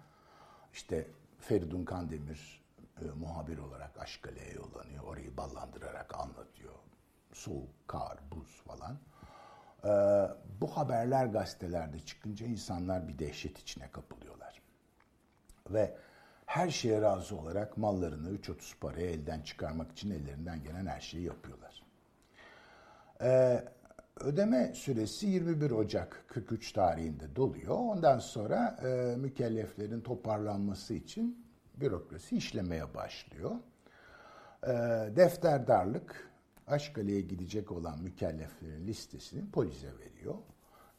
işte Feridun Kandemir e, muhabir olarak Aşkale'ye yollanıyor. Orayı ballandırarak anlatıyor. Soğuk, kar, buz falan. E, bu haberler gazetelerde çıkınca insanlar bir dehşet içine kapılıyorlar. Ve her şeye razı olarak mallarını 3.30 paraya elden çıkarmak için ellerinden gelen her şeyi yapıyorlar. Ee, ödeme süresi 21 Ocak 43 tarihinde doluyor. Ondan sonra e, mükelleflerin toparlanması için bürokrasi işlemeye başlıyor. E, defterdarlık Aşkale'ye gidecek olan mükelleflerin listesini polise veriyor.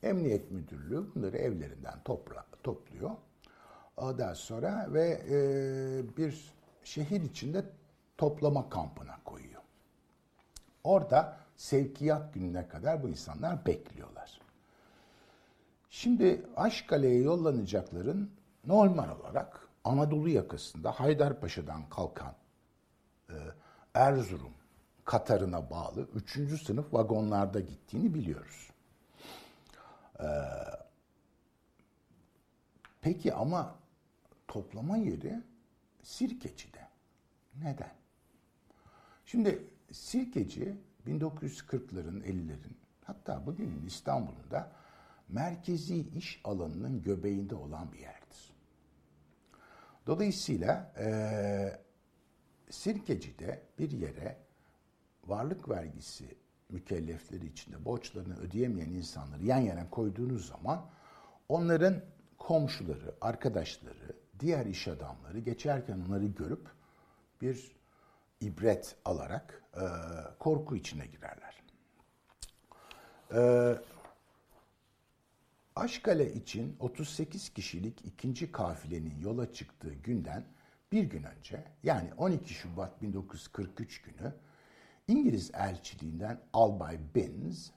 Emniyet Müdürlüğü bunları evlerinden topla, topluyor. Ondan sonra ve e, bir şehir içinde toplama kampına koyuyor. Orada sevkiyat gününe kadar bu insanlar bekliyorlar. Şimdi Aşkale'ye yollanacakların normal olarak Anadolu yakasında Haydarpaşa'dan kalkan e, Erzurum Katarına bağlı 3. sınıf vagonlarda gittiğini biliyoruz. Ee, peki ama toplama yeri Sirkeci'de. Neden? Şimdi Sirkeci 1940'ların, 50'lerin hatta bugünün İstanbul'unda merkezi iş alanının göbeğinde olan bir yerdir. Dolayısıyla e, Sirkeci'de bir yere varlık vergisi mükellefleri içinde borçlarını ödeyemeyen insanları yan yana koyduğunuz zaman onların komşuları, arkadaşları, diğer iş adamları geçerken onları görüp bir ibret alarak e, korku içine girerler. E, Aşkale için 38 kişilik ikinci kafilenin yola çıktığı günden bir gün önce yani 12 Şubat 1943 günü İngiliz elçiliğinden Albay Binns,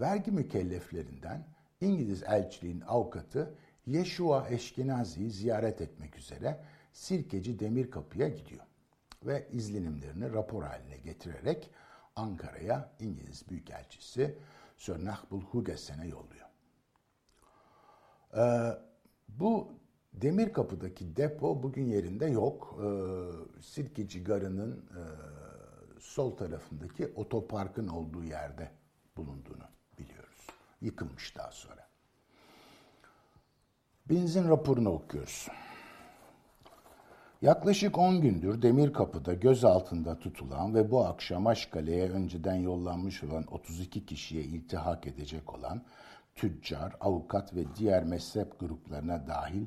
vergi mükelleflerinden İngiliz elçiliğin avukatı Yeşua Eşkenazi'yi ziyaret etmek üzere Sirkeci Demirkapı'ya gidiyor ve izlenimlerini rapor haline getirerek Ankara'ya İngiliz Büyükelçisi Sir Nahbul Hugessen'e yolluyor. Ee, bu Demirkapı'daki depo bugün yerinde yok. Ee, Sirkeci Garı'nın e, sol tarafındaki otoparkın olduğu yerde bulunduğunu biliyoruz. Yıkılmış daha sonra. Benzin raporunu okuyoruz. Yaklaşık 10 gündür Demir Kapı'da gözaltında tutulan ve bu akşam Aşkale'ye önceden yollanmış olan 32 kişiye iltihak edecek olan tüccar, avukat ve diğer mezhep gruplarına dahil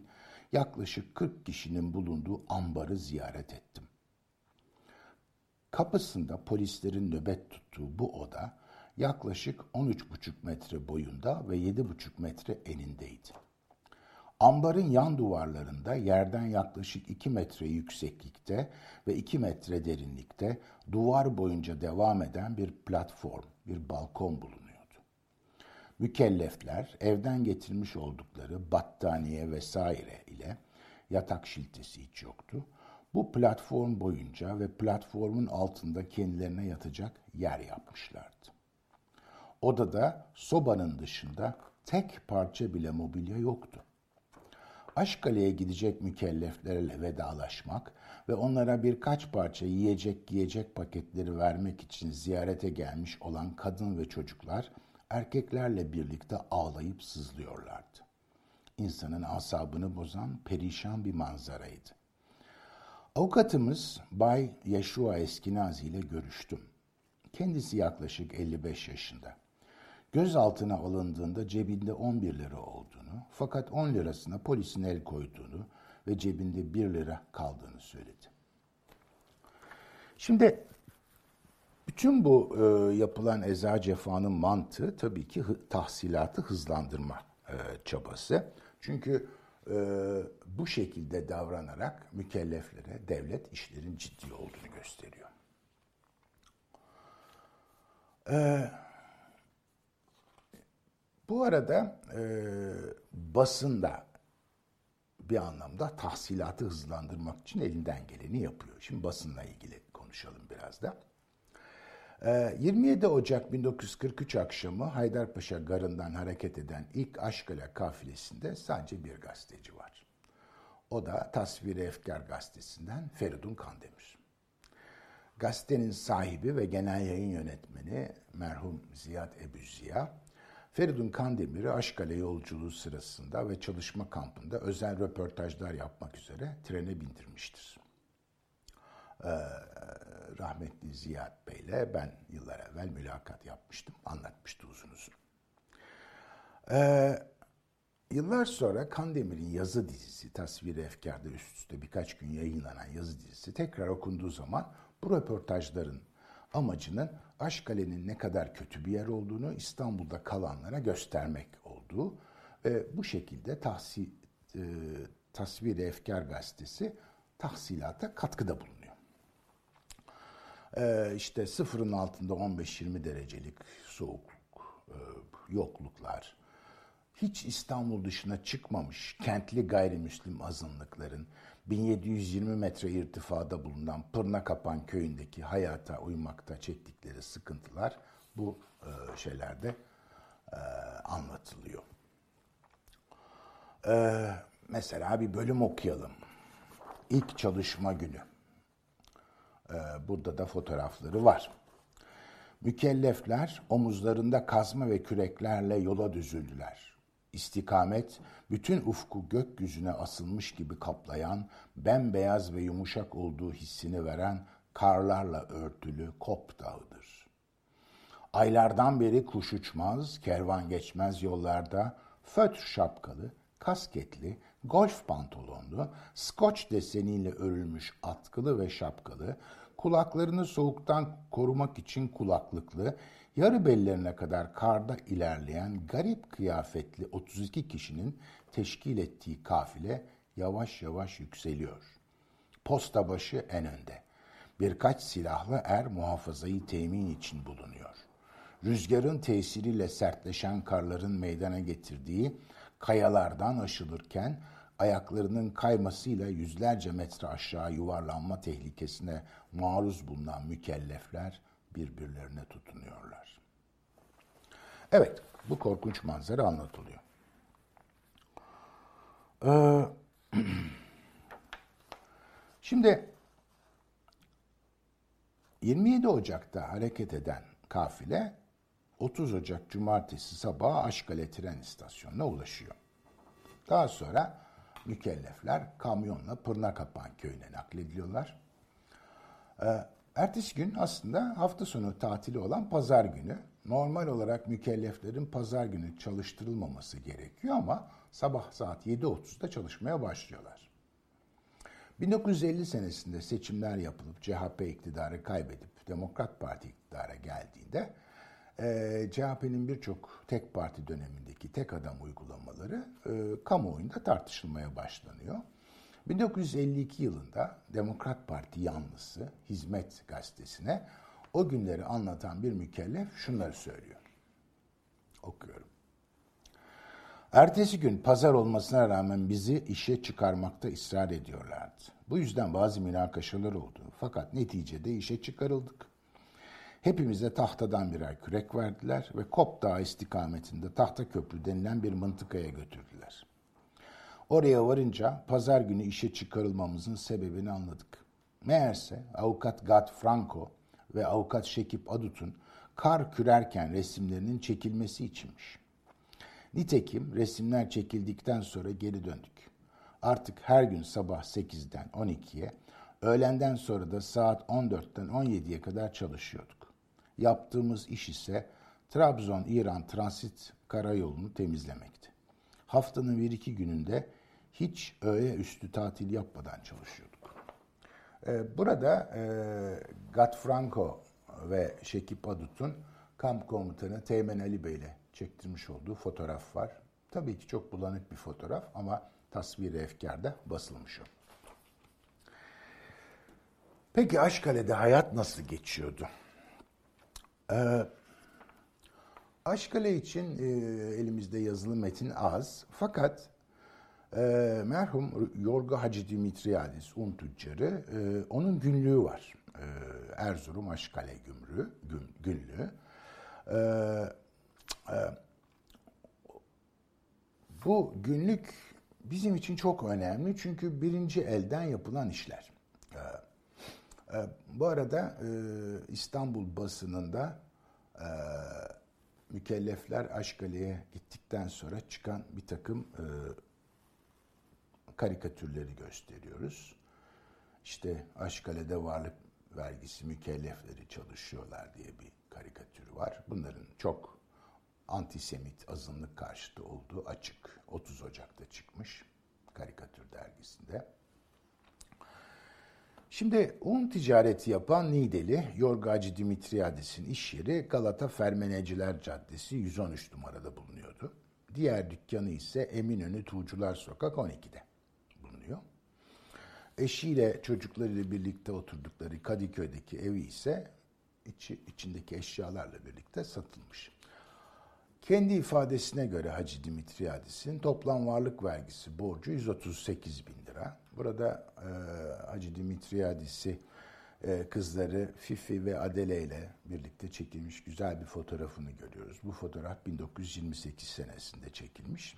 yaklaşık 40 kişinin bulunduğu ambarı ziyaret ettim. Kapısında polislerin nöbet tuttuğu bu oda yaklaşık 13,5 metre boyunda ve 7,5 metre enindeydi. Ambarın yan duvarlarında yerden yaklaşık 2 metre yükseklikte ve 2 metre derinlikte duvar boyunca devam eden bir platform, bir balkon bulunuyordu. Mükellefler evden getirmiş oldukları battaniye vesaire ile yatak şiltesi hiç yoktu. Bu platform boyunca ve platformun altında kendilerine yatacak yer yapmışlardı. Odada sobanın dışında tek parça bile mobilya yoktu. Aşkale'ye gidecek mükelleflerle vedalaşmak ve onlara birkaç parça yiyecek giyecek paketleri vermek için ziyarete gelmiş olan kadın ve çocuklar erkeklerle birlikte ağlayıp sızlıyorlardı. İnsanın asabını bozan perişan bir manzaraydı. Avukatımız Bay Yeşua Eskinazi ile görüştüm. Kendisi yaklaşık 55 yaşında. Gözaltına alındığında cebinde 11 lira olduğunu, fakat 10 lirasına polisin el koyduğunu ve cebinde 1 lira kaldığını söyledi. Şimdi bütün bu e, yapılan eza cefanın mantığı tabii ki hı, tahsilatı hızlandırma e, çabası. Çünkü e, bu şekilde davranarak mükelleflere devlet işlerin ciddi olduğunu gösteriyor. E, bu arada e, basında bir anlamda tahsilatı hızlandırmak için elinden geleni yapıyor. Şimdi basınla ilgili konuşalım biraz da. 27 ee, Ocak 1943 akşamı Haydarpaşa Garı'ndan hareket eden ilk Aşkale kafilesinde sadece bir gazeteci var. O da Tasviri Efkar gazetesinden Feridun Kandemir. Gazetenin sahibi ve genel yayın yönetmeni merhum Ziyad Ebu Ziya, Feridun Kandemir'i Aşkale yolculuğu sırasında ve çalışma kampında özel röportajlar yapmak üzere trene bindirmiştir. Ee, rahmetli Ziyad Bey'le ben yıllar evvel mülakat yapmıştım. Anlatmıştı uzun uzun. Ee, yıllar sonra Kandemir'in yazı dizisi, Tasvir Efkar'da üst üste birkaç gün yayınlanan yazı dizisi tekrar okunduğu zaman bu röportajların amacının Aşkale'nin ne kadar kötü bir yer olduğunu İstanbul'da kalanlara göstermek olduğu ve bu şekilde tahsi, e, Tasvir Efkar gazetesi tahsilata katkıda bulunuyor. E, işte sıfırın altında 15-20 derecelik soğukluk, e, yokluklar, hiç İstanbul dışına çıkmamış kentli gayrimüslim azınlıkların 1720 metre irtifada bulunan Pırnakapan köyündeki hayata uymakta çektikleri sıkıntılar bu e, şeylerde e, anlatılıyor. E, mesela bir bölüm okuyalım. İlk çalışma günü. Ee, burada da fotoğrafları var. Mükellefler omuzlarında kazma ve küreklerle yola düzüldüler. İstikamet bütün ufku gökyüzüne asılmış gibi kaplayan, bembeyaz ve yumuşak olduğu hissini veren karlarla örtülü Kop Dağı'dır. Aylardan beri kuş uçmaz, kervan geçmez yollarda, fötr şapkalı, kasketli, golf pantolonlu, skoç deseniyle örülmüş atkılı ve şapkalı, kulaklarını soğuktan korumak için kulaklıklı, yarı bellerine kadar karda ilerleyen garip kıyafetli 32 kişinin teşkil ettiği kafile yavaş yavaş yükseliyor. Posta başı en önde. Birkaç silahlı er muhafazayı temin için bulunuyor. Rüzgarın tesiriyle sertleşen karların meydana getirdiği kayalardan aşılırken ayaklarının kaymasıyla yüzlerce metre aşağı yuvarlanma tehlikesine maruz bulunan mükellefler birbirlerine tutunuyorlar. Evet, bu korkunç manzara anlatılıyor. Ee, şimdi 27 Ocak'ta hareket eden kafile 30 Ocak Cumartesi sabahı Aşkale tren istasyonuna ulaşıyor. Daha sonra mükellefler kamyonla Pırnakapan köyüne naklediliyorlar. Ee, ertesi gün aslında hafta sonu tatili olan pazar günü. Normal olarak mükelleflerin pazar günü çalıştırılmaması gerekiyor ama sabah saat 7.30'da çalışmaya başlıyorlar. 1950 senesinde seçimler yapılıp CHP iktidarı kaybedip Demokrat Parti iktidara geldiğinde e, CHP'nin birçok tek parti dönemindeki tek adam uygulamaları e, kamuoyunda tartışılmaya başlanıyor. 1952 yılında Demokrat Parti yanlısı Hizmet gazetesine o günleri anlatan bir mükellef şunları söylüyor. Okuyorum. Ertesi gün pazar olmasına rağmen bizi işe çıkarmakta ısrar ediyorlardı. Bu yüzden bazı münakaşalar oldu. Fakat neticede işe çıkarıldık. Hepimize tahtadan birer kürek verdiler ve Kop Dağı istikametinde tahta köprü denilen bir mıntıkaya götürdüler. Oraya varınca pazar günü işe çıkarılmamızın sebebini anladık. Meğerse avukat Gat Franco ve avukat Şekip Adut'un kar kürerken resimlerinin çekilmesi içinmiş. Nitekim resimler çekildikten sonra geri döndük. Artık her gün sabah 8'den 12'ye, öğlenden sonra da saat 14'ten 17'ye kadar çalışıyorduk. Yaptığımız iş ise Trabzon-İran transit karayolunu temizlemekti. Haftanın bir iki gününde hiç öğe üstü tatil yapmadan çalışıyorduk. Ee, burada e, Gat Franco ve Şekip Adut'un kamp komutanı Teğmen Ali Bey ile çektirmiş olduğu fotoğraf var. Tabii ki çok bulanık bir fotoğraf ama tasviri efkarda basılmış o. Peki Aşkale'de hayat nasıl geçiyordu? Ee, Aşkale için e, elimizde yazılı metin az. Fakat e, merhum Yorga Hacı Dimitriadis, un tüccarı, e, onun günlüğü var. E, Erzurum Aşkale Gümrü, gün, günlüğü. E, e, bu günlük bizim için çok önemli çünkü birinci elden yapılan işler. E, e, bu arada e, İstanbul basınında e, mükellefler Aşkale'ye gittikten sonra çıkan bir takım e, karikatürleri gösteriyoruz. İşte Aşkale'de varlık vergisi mükellefleri çalışıyorlar diye bir karikatür var. Bunların çok antisemit azınlık karşıtı olduğu açık. 30 Ocak'ta çıkmış karikatür dergisinde. Şimdi un ticareti yapan Nideli Yorgacı Dimitriadis'in iş yeri Galata Fermeneciler Caddesi 113 numarada bulunuyordu. Diğer dükkanı ise Eminönü Tuğcular Sokak 12'de bulunuyor. Eşiyle çocuklarıyla birlikte oturdukları Kadıköy'deki evi ise içi, içindeki eşyalarla birlikte satılmış. Kendi ifadesine göre Hacı Dimitriadis'in toplam varlık vergisi borcu 138 bin lira. Burada e, Hacı Dimitriadis'i e, kızları Fifi ve Adele ile birlikte çekilmiş güzel bir fotoğrafını görüyoruz. Bu fotoğraf 1928 senesinde çekilmiş.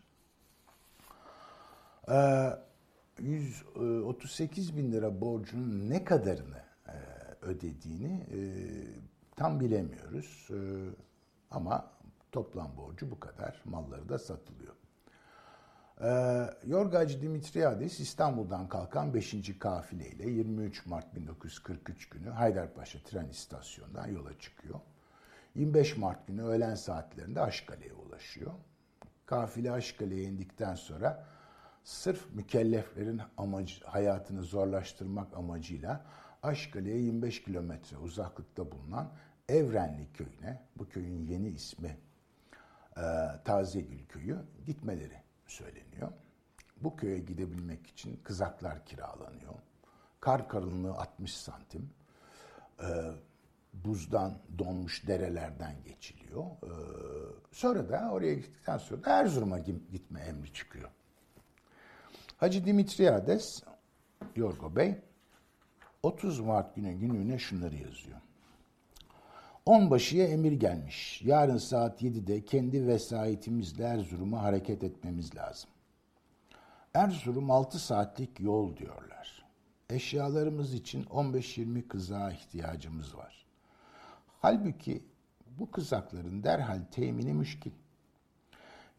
E, 138 bin lira borcunun ne kadarını e, ödediğini e, tam bilemiyoruz. E, ama toplam borcu bu kadar. Malları da satılıyor. Yorgacı Dimitriadis İstanbul'dan kalkan 5. kafileyle 23 Mart 1943 günü Haydarpaşa tren istasyonundan yola çıkıyor. 25 Mart günü öğlen saatlerinde Aşkale'ye ulaşıyor. Kafile Aşkale'ye indikten sonra sırf mükelleflerin amacı, hayatını zorlaştırmak amacıyla Aşkale'ye 25 kilometre uzaklıkta bulunan Evrenli köyüne, bu köyün yeni ismi e, Tazegül köyü gitmeleri söyleniyor. Bu köye gidebilmek için kızaklar kiralanıyor. Kar kalınlığı 60 santim. E, buzdan donmuş derelerden geçiliyor. E, sonra da oraya gittikten sonra da Erzurum'a gitme emri çıkıyor. Hacı Dimitriades, Yorgo Bey, 30 Mart günü günlüğüne şunları yazıyor. Onbaşıya emir gelmiş. Yarın saat 7'de kendi vesayetimizle Erzurum'a hareket etmemiz lazım. Erzurum 6 saatlik yol diyorlar. Eşyalarımız için 15-20 kızağa ihtiyacımız var. Halbuki bu kızakların derhal temini müşkil.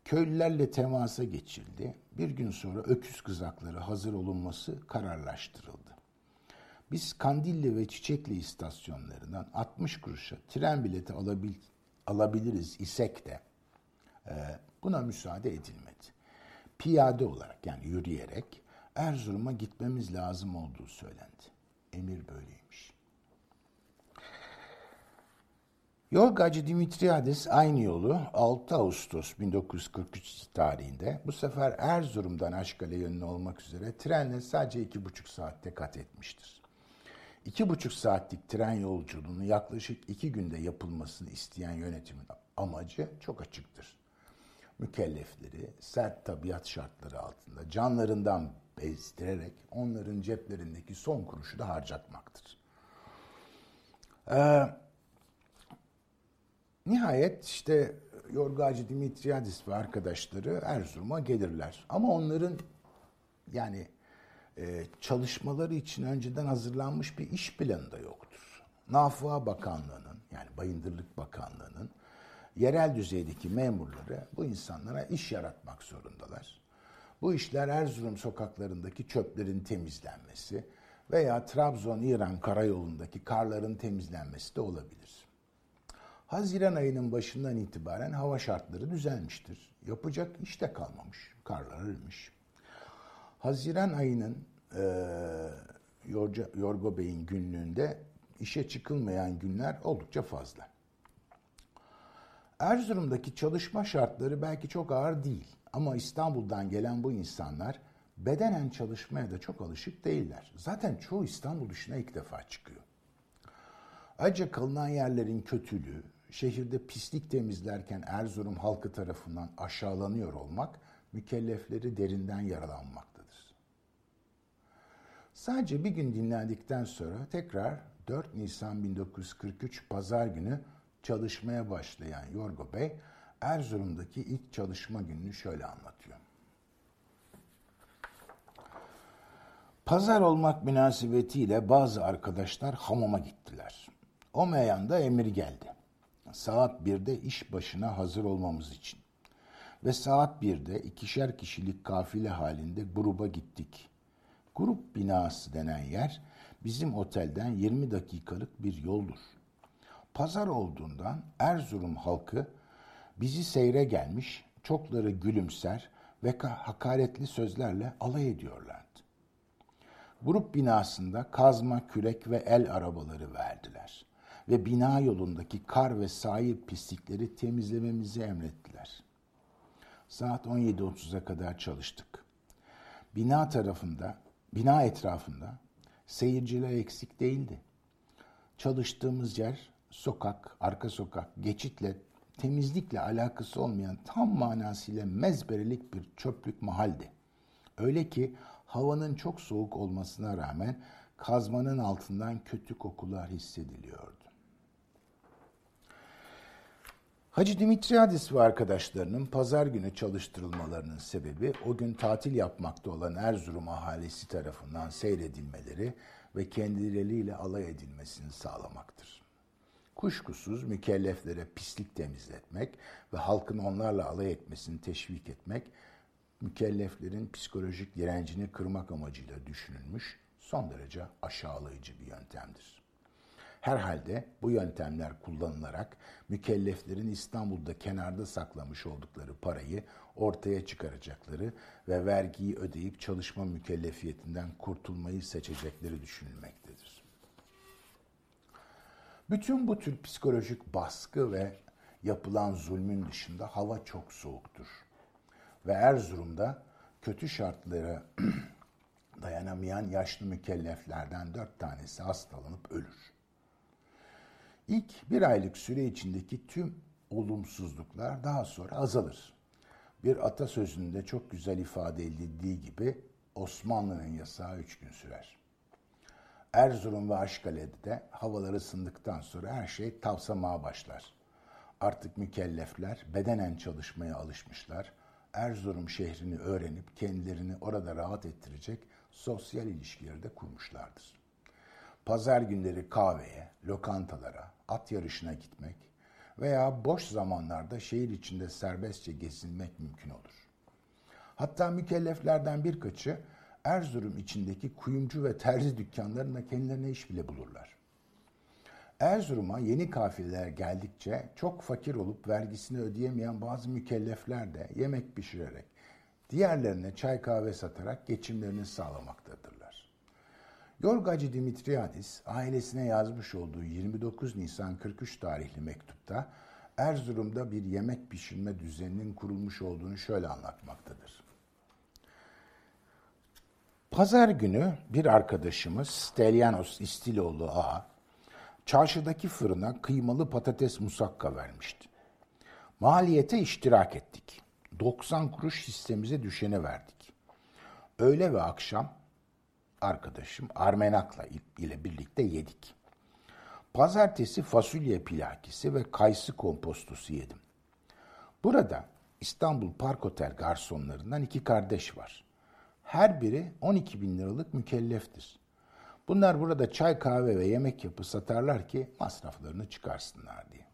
Köylülerle temasa geçildi. Bir gün sonra öküz kızakları hazır olunması kararlaştırıldı. Biz Kandilli ve Çiçekli istasyonlarından 60 kuruşa tren bileti alabil, alabiliriz isek de e, buna müsaade edilmedi. Piyade olarak yani yürüyerek Erzurum'a gitmemiz lazım olduğu söylendi. Emir böyleymiş. Yorgacı Dimitriades aynı yolu 6 Ağustos 1943 tarihinde bu sefer Erzurum'dan Aşkale yönüne olmak üzere trenle sadece iki buçuk saatte kat etmiştir. İki buçuk saatlik tren yolculuğunu yaklaşık iki günde yapılmasını isteyen yönetimin amacı çok açıktır. Mükellefleri sert tabiat şartları altında canlarından bezdirerek onların ceplerindeki son kuruşu da harcatmaktır. Ee, nihayet işte Yorgacı Dimitriadis ve arkadaşları Erzurum'a gelirler. Ama onların yani e, çalışmaları için önceden hazırlanmış bir iş planı da yoktur. Nafıa Bakanlığı'nın yani Bayındırlık Bakanlığı'nın yerel düzeydeki memurları bu insanlara iş yaratmak zorundalar. Bu işler Erzurum sokaklarındaki çöplerin temizlenmesi veya Trabzon-İran karayolundaki karların temizlenmesi de olabilir. Haziran ayının başından itibaren hava şartları düzelmiştir. Yapacak iş de kalmamış. Karlar ölmüş. Haziran ayının e, Yorca, Yorgo Bey'in günlüğünde işe çıkılmayan günler oldukça fazla. Erzurum'daki çalışma şartları belki çok ağır değil ama İstanbul'dan gelen bu insanlar bedenen çalışmaya da çok alışık değiller. Zaten çoğu İstanbul dışına ilk defa çıkıyor. Ayrıca kalınan yerlerin kötülüğü, şehirde pislik temizlerken Erzurum halkı tarafından aşağılanıyor olmak mükellefleri derinden yaralanmaktadır. Sadece bir gün dinlendikten sonra tekrar 4 Nisan 1943 Pazar günü çalışmaya başlayan Yorgo Bey, Erzurum'daki ilk çalışma gününü şöyle anlatıyor. Pazar olmak münasebetiyle bazı arkadaşlar hamama gittiler. O meyanda emir geldi. Saat 1'de iş başına hazır olmamız için. Ve saat 1'de ikişer kişilik kafile halinde gruba gittik. Grup binası denen yer bizim otelden 20 dakikalık bir yoldur. Pazar olduğundan Erzurum halkı bizi seyre gelmiş, çokları gülümser ve hakaretli sözlerle alay ediyorlardı. Grup binasında kazma, kürek ve el arabaları verdiler ve bina yolundaki kar ve sahil pislikleri temizlememizi emrettiler. Saat 17.30'a kadar çalıştık. Bina tarafında, bina etrafında seyirciler eksik değildi. Çalıştığımız yer sokak, arka sokak, geçitle, temizlikle alakası olmayan tam manasıyla mezberelik bir çöplük mahaldi. Öyle ki havanın çok soğuk olmasına rağmen kazmanın altından kötü kokular hissediliyordu. Hacı Dimitriadis ve arkadaşlarının pazar günü çalıştırılmalarının sebebi o gün tatil yapmakta olan Erzurum ahalisi tarafından seyredilmeleri ve kendileriyle alay edilmesini sağlamaktır. Kuşkusuz mükelleflere pislik temizletmek ve halkın onlarla alay etmesini teşvik etmek, mükelleflerin psikolojik direncini kırmak amacıyla düşünülmüş son derece aşağılayıcı bir yöntemdir. Herhalde bu yöntemler kullanılarak mükelleflerin İstanbul'da kenarda saklamış oldukları parayı ortaya çıkaracakları ve vergiyi ödeyip çalışma mükellefiyetinden kurtulmayı seçecekleri düşünülmektedir. Bütün bu tür psikolojik baskı ve yapılan zulmün dışında hava çok soğuktur. Ve Erzurum'da kötü şartlara dayanamayan yaşlı mükelleflerden dört tanesi hastalanıp ölür. İlk bir aylık süre içindeki tüm olumsuzluklar daha sonra azalır. Bir atasözünde çok güzel ifade edildiği gibi Osmanlı'nın yasağı üç gün sürer. Erzurum ve Aşkale'de de havalar ısındıktan sonra her şey tavsamaya başlar. Artık mükellefler bedenen çalışmaya alışmışlar. Erzurum şehrini öğrenip kendilerini orada rahat ettirecek sosyal ilişkileri de kurmuşlardır. Pazar günleri kahveye, lokantalara, at yarışına gitmek veya boş zamanlarda şehir içinde serbestçe gezinmek mümkün olur. Hatta mükelleflerden birkaçı Erzurum içindeki kuyumcu ve terzi dükkanlarında kendilerine iş bile bulurlar. Erzurum'a yeni kafileler geldikçe çok fakir olup vergisini ödeyemeyen bazı mükellefler de yemek pişirerek, diğerlerine çay kahve satarak geçimlerini sağlamaktadırlar. Yorgacı Dimitriadis ailesine yazmış olduğu 29 Nisan 43 tarihli mektupta Erzurum'da bir yemek pişirme düzeninin kurulmuş olduğunu şöyle anlatmaktadır. Pazar günü bir arkadaşımız Stelianos İstiloğlu A, çarşıdaki fırına kıymalı patates musakka vermişti. Maliyete iştirak ettik. 90 kuruş hissemize düşeni verdik. Öğle ve akşam arkadaşım Armenak'la ile birlikte yedik. Pazartesi fasulye pilakisi ve kayısı kompostosu yedim. Burada İstanbul Park Otel garsonlarından iki kardeş var. Her biri 12 bin liralık mükelleftir. Bunlar burada çay, kahve ve yemek yapı satarlar ki masraflarını çıkarsınlar diye.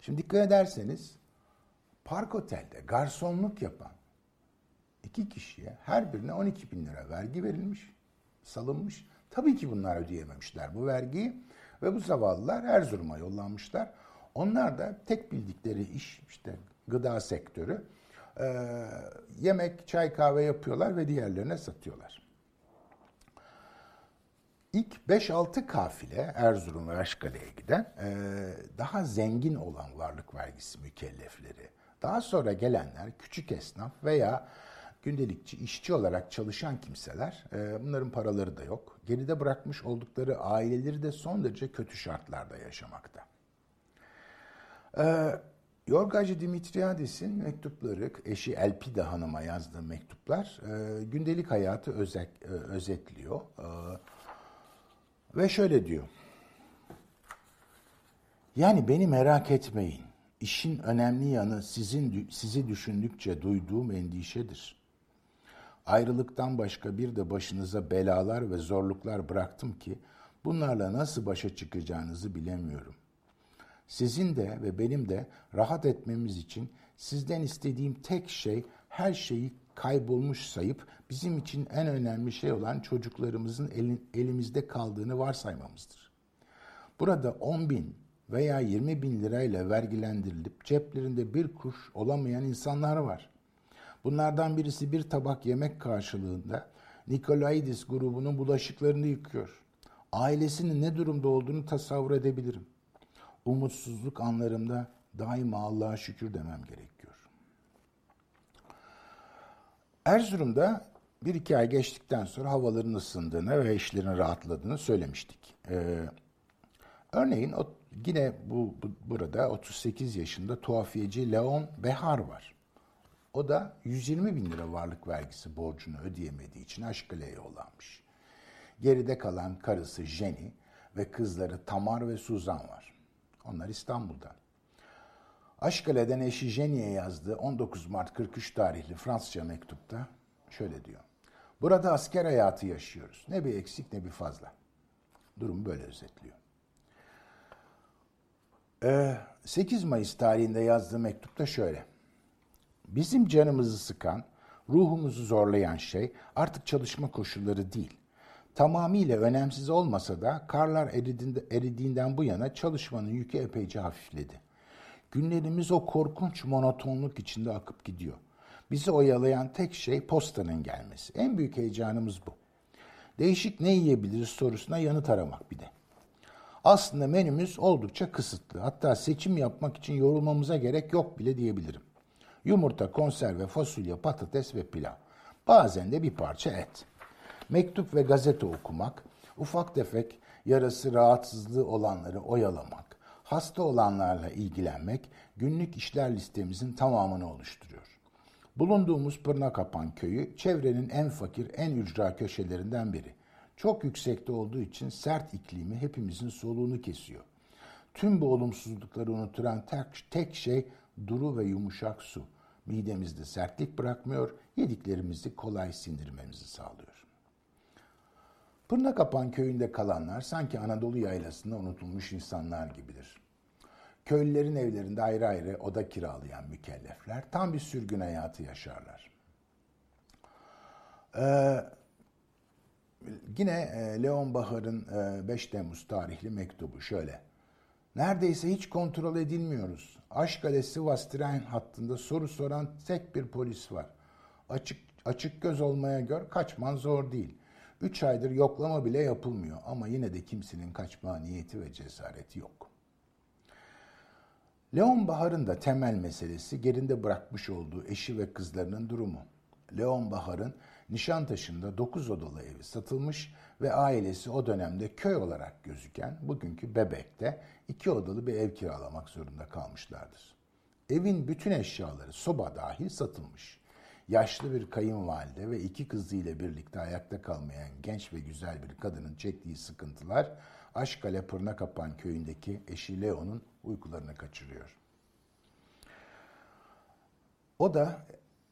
Şimdi dikkat ederseniz Park Otel'de garsonluk yapan iki kişiye her birine 12 bin lira vergi verilmiş, salınmış. Tabii ki bunlar ödeyememişler bu vergiyi ve bu zavallılar Erzurum'a yollanmışlar. Onlar da tek bildikleri iş işte gıda sektörü. Ee, yemek, çay, kahve yapıyorlar ve diğerlerine satıyorlar. İlk 5-6 kafile Erzurum ve Aşkale'ye giden e, daha zengin olan varlık vergisi mükellefleri. Daha sonra gelenler küçük esnaf veya gündelikçi, işçi olarak çalışan kimseler, e, bunların paraları da yok. Geride bırakmış oldukları aileleri de son derece kötü şartlarda yaşamakta. E, Yorgacı Dimitriadis'in mektupları, eşi Elpida Hanım'a yazdığı mektuplar e, gündelik hayatı özet, e, özetliyor. E, ve şöyle diyor. Yani beni merak etmeyin. İşin önemli yanı sizin sizi düşündükçe duyduğum endişedir. Ayrılıktan başka bir de başınıza belalar ve zorluklar bıraktım ki bunlarla nasıl başa çıkacağınızı bilemiyorum. Sizin de ve benim de rahat etmemiz için sizden istediğim tek şey her şeyi kaybolmuş sayıp bizim için en önemli şey olan çocuklarımızın elin, elimizde kaldığını varsaymamızdır. Burada 10 bin veya 20 bin lirayla vergilendirilip ceplerinde bir kuruş olamayan insanlar var. Bunlardan birisi bir tabak yemek karşılığında Nikolaidis grubunun bulaşıklarını yıkıyor. Ailesinin ne durumda olduğunu tasavvur edebilirim. Umutsuzluk anlarımda daima Allah'a şükür demem gerekiyor. Erzurum'da bir iki ay geçtikten sonra havaların ısındığını ve işlerin rahatladığını söylemiştik. Ee, örneğin o, yine bu, bu burada 38 yaşında tuhafiyeci Leon Behar var. O da 120 bin lira varlık vergisi borcunu ödeyemediği için Aşkale'ye yollanmış. Geride kalan karısı Jenny ve kızları Tamar ve Suzan var. Onlar İstanbul'da. Aşkale'den eşi Jenny'e yazdığı 19 Mart 43 tarihli Fransızca mektupta şöyle diyor. Burada asker hayatı yaşıyoruz. Ne bir eksik ne bir fazla. Durumu böyle özetliyor. 8 Mayıs tarihinde yazdığı mektupta şöyle. Bizim canımızı sıkan, ruhumuzu zorlayan şey artık çalışma koşulları değil. Tamamıyla önemsiz olmasa da karlar eridiğinde, eridiğinden bu yana çalışmanın yükü epeyce hafifledi. Günlerimiz o korkunç monotonluk içinde akıp gidiyor. Bizi oyalayan tek şey postanın gelmesi. En büyük heyecanımız bu. Değişik ne yiyebiliriz sorusuna yanıt aramak bir de. Aslında menümüz oldukça kısıtlı. Hatta seçim yapmak için yorulmamıza gerek yok bile diyebilirim. Yumurta, konserve, fasulye, patates ve pilav. Bazen de bir parça et. Mektup ve gazete okumak, ufak tefek yarası rahatsızlığı olanları oyalamak, hasta olanlarla ilgilenmek günlük işler listemizin tamamını oluşturuyor. Bulunduğumuz Pırnakapan köyü çevrenin en fakir, en ücra köşelerinden biri. Çok yüksekte olduğu için sert iklimi hepimizin soluğunu kesiyor. Tüm bu olumsuzlukları unuturan tek, tek şey duru ve yumuşak su. Midemizde sertlik bırakmıyor, yediklerimizi kolay sindirmemizi sağlıyor. Pırnakapan köyünde kalanlar sanki Anadolu yaylasında unutulmuş insanlar gibidir. Köylülerin evlerinde ayrı ayrı oda kiralayan mükellefler tam bir sürgün hayatı yaşarlar. Ee, yine e, Leon Bahar'ın e, 5 Temmuz tarihli mektubu şöyle. Neredeyse hiç kontrol edilmiyoruz. Aşkale Sivas tren hattında soru soran tek bir polis var. Açık, açık göz olmaya gör kaçman zor değil. Üç aydır yoklama bile yapılmıyor ama yine de kimsenin kaçma niyeti ve cesareti yok. Leon Bahar'ın da temel meselesi gerinde bırakmış olduğu eşi ve kızlarının durumu. Leon Bahar'ın Nişantaşı'nda 9 odalı evi satılmış ve ailesi o dönemde köy olarak gözüken bugünkü Bebek'te iki odalı bir ev kiralamak zorunda kalmışlardır. Evin bütün eşyaları soba dahil satılmış. Yaşlı bir kayınvalide ve iki kızıyla birlikte ayakta kalmayan genç ve güzel bir kadının çektiği sıkıntılar Aşkale Pırna Kapan köyündeki eşi Leo'nun uykularını kaçırıyor. O da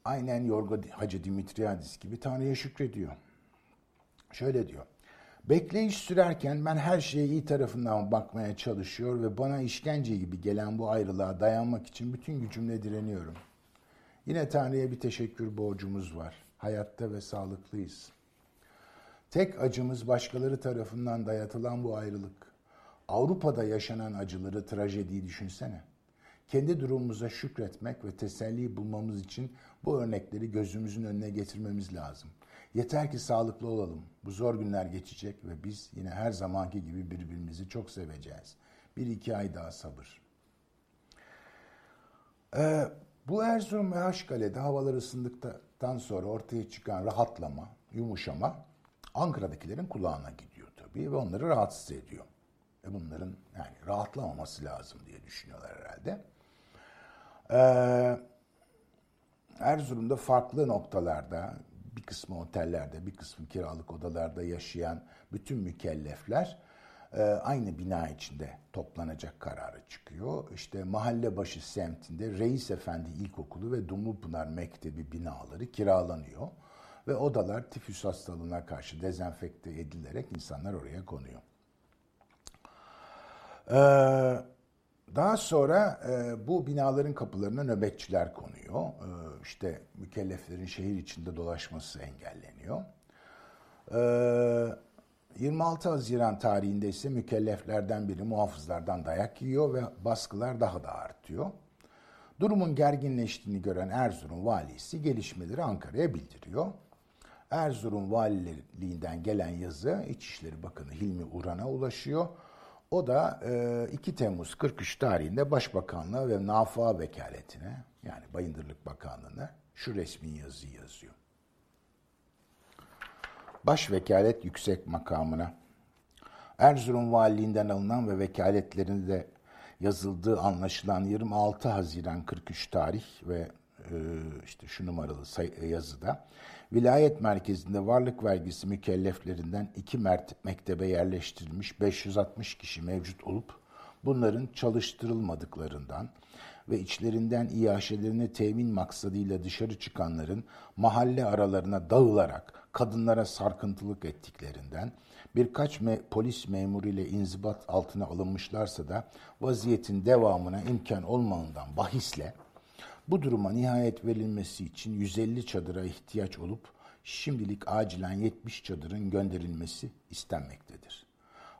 aynen Yorgo Hacı Dimitriadis gibi Tanrı'ya şükrediyor. Şöyle diyor. Bekleyiş sürerken ben her şeye iyi tarafından bakmaya çalışıyor ve bana işkence gibi gelen bu ayrılığa dayanmak için bütün gücümle direniyorum. Yine Tanrı'ya bir teşekkür borcumuz var. Hayatta ve sağlıklıyız. Tek acımız başkaları tarafından dayatılan bu ayrılık. Avrupa'da yaşanan acıları, trajediyi düşünsene. Kendi durumumuza şükretmek ve teselli bulmamız için bu örnekleri gözümüzün önüne getirmemiz lazım. Yeter ki sağlıklı olalım. Bu zor günler geçecek ve biz yine her zamanki gibi birbirimizi çok seveceğiz. Bir iki ay daha sabır. Ee, bu Erzurum ve Haşkale'de havalar ısındıktan sonra ortaya çıkan rahatlama, yumuşama Ankara'dakilerin kulağına gidiyor tabii ve onları rahatsız ediyor. Ve bunların yani rahatlamaması lazım diye düşünüyorlar herhalde. Ee, Erzurum'da farklı noktalarda bir kısmı otellerde, bir kısmı kiralık odalarda yaşayan bütün mükellefler e, aynı bina içinde toplanacak kararı çıkıyor. İşte mahalle başı semtinde Reis Efendi İlkokulu ve Dumlupınar Mektebi binaları kiralanıyor. Ve odalar tifüs hastalığına karşı dezenfekte edilerek insanlar oraya konuyor. Ee, daha sonra e, bu binaların kapılarına nöbetçiler konuyor. E, işte mükelleflerin şehir içinde dolaşması engelleniyor. E, 26 Haziran tarihinde ise mükelleflerden biri muhafızlardan dayak yiyor ve baskılar daha da artıyor. Durumun gerginleştiğini gören Erzurum valisi gelişmeleri Ankara'ya bildiriyor. Erzurum valiliğinden gelen yazı İçişleri Bakanı Hilmi Uran'a ulaşıyor. O da 2 e, Temmuz 43 tarihinde Başbakanlığa ve Nafa Vekaletine yani Bayındırlık Bakanlığı'na şu resmi yazıyı yazıyor. Başvekalet yüksek makamına Erzurum Valiliğinden alınan ve vekaletlerinde yazıldığı anlaşılan 26 Haziran 43 tarih ve işte şu numaralı yazıda vilayet merkezinde varlık vergisi mükelleflerinden iki mert mektebe yerleştirilmiş 560 kişi mevcut olup bunların çalıştırılmadıklarından ve içlerinden iaşelerini temin maksadıyla dışarı çıkanların mahalle aralarına dağılarak kadınlara sarkıntılık ettiklerinden birkaç me polis memuru ile inzibat altına alınmışlarsa da vaziyetin devamına imkan olmanından bahisle bu duruma nihayet verilmesi için 150 çadıra ihtiyaç olup şimdilik acilen 70 çadırın gönderilmesi istenmektedir.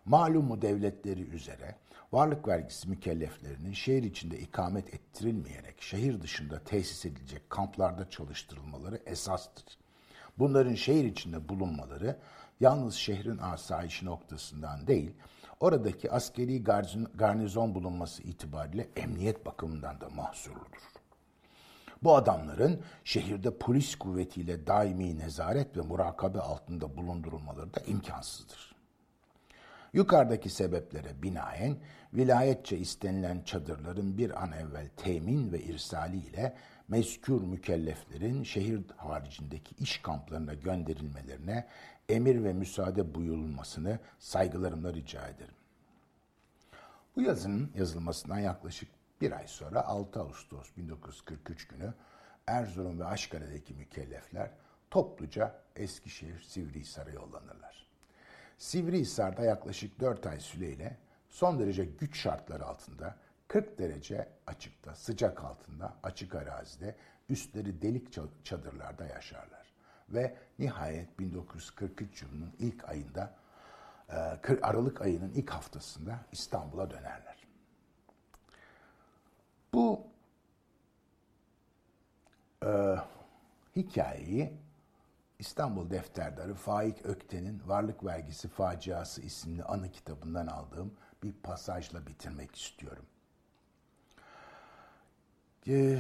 Malumu devletleri üzere varlık vergisi mükelleflerinin şehir içinde ikamet ettirilmeyerek şehir dışında tesis edilecek kamplarda çalıştırılmaları esastır. Bunların şehir içinde bulunmaları yalnız şehrin asayişi noktasından değil, oradaki askeri garnizon bulunması itibariyle emniyet bakımından da mahsurludur. Bu adamların şehirde polis kuvvetiyle daimi nezaret ve murakabe altında bulundurulmaları da imkansızdır. Yukarıdaki sebeplere binaen vilayetçe istenilen çadırların bir an evvel temin ve irsali ile mezkür mükelleflerin şehir haricindeki iş kamplarına gönderilmelerine emir ve müsaade buyurulmasını saygılarımla rica ederim. Bu yazının yazılmasından yaklaşık bir ay sonra 6 Ağustos 1943 günü Erzurum ve Aşkale'deki mükellefler topluca Eskişehir Sivrihisar'a yollanırlar. Sivrihisar'da yaklaşık 4 ay süreyle son derece güç şartları altında 40 derece açıkta, sıcak altında, açık arazide, üstleri delik çadırlarda yaşarlar. Ve nihayet 1943 yılının ilk ayında, Aralık ayının ilk haftasında İstanbul'a dönerler. Bu e, Hikayeyi İstanbul Defterdarı Faik Ökten'in Varlık Vergisi Faciası isimli anı kitabından aldığım bir pasajla bitirmek istiyorum. Ee,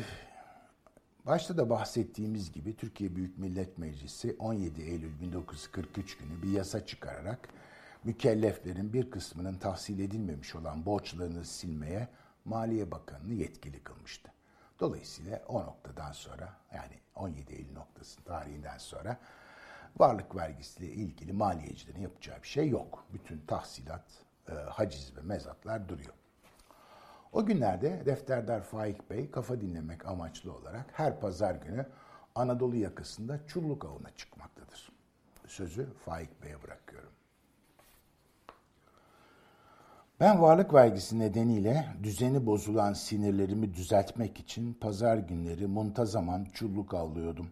başta da bahsettiğimiz gibi Türkiye Büyük Millet Meclisi 17 Eylül 1943 günü bir yasa çıkararak mükelleflerin bir kısmının tahsil edilmemiş olan borçlarını silmeye Maliye Bakanı'nı yetkili kılmıştı. Dolayısıyla o noktadan sonra yani 17 Eylül noktası tarihinden sonra varlık vergisiyle ilgili maliyecilerin yapacağı bir şey yok. Bütün tahsilat, e, haciz ve mezatlar duruyor. O günlerde defterdar Faik Bey kafa dinlemek amaçlı olarak her pazar günü Anadolu yakasında çulluk avına çıkmaktadır. Sözü Faik Bey'e bırakıyorum. Ben varlık vergisi nedeniyle düzeni bozulan sinirlerimi düzeltmek için pazar günleri muntazaman çulluk avlıyordum.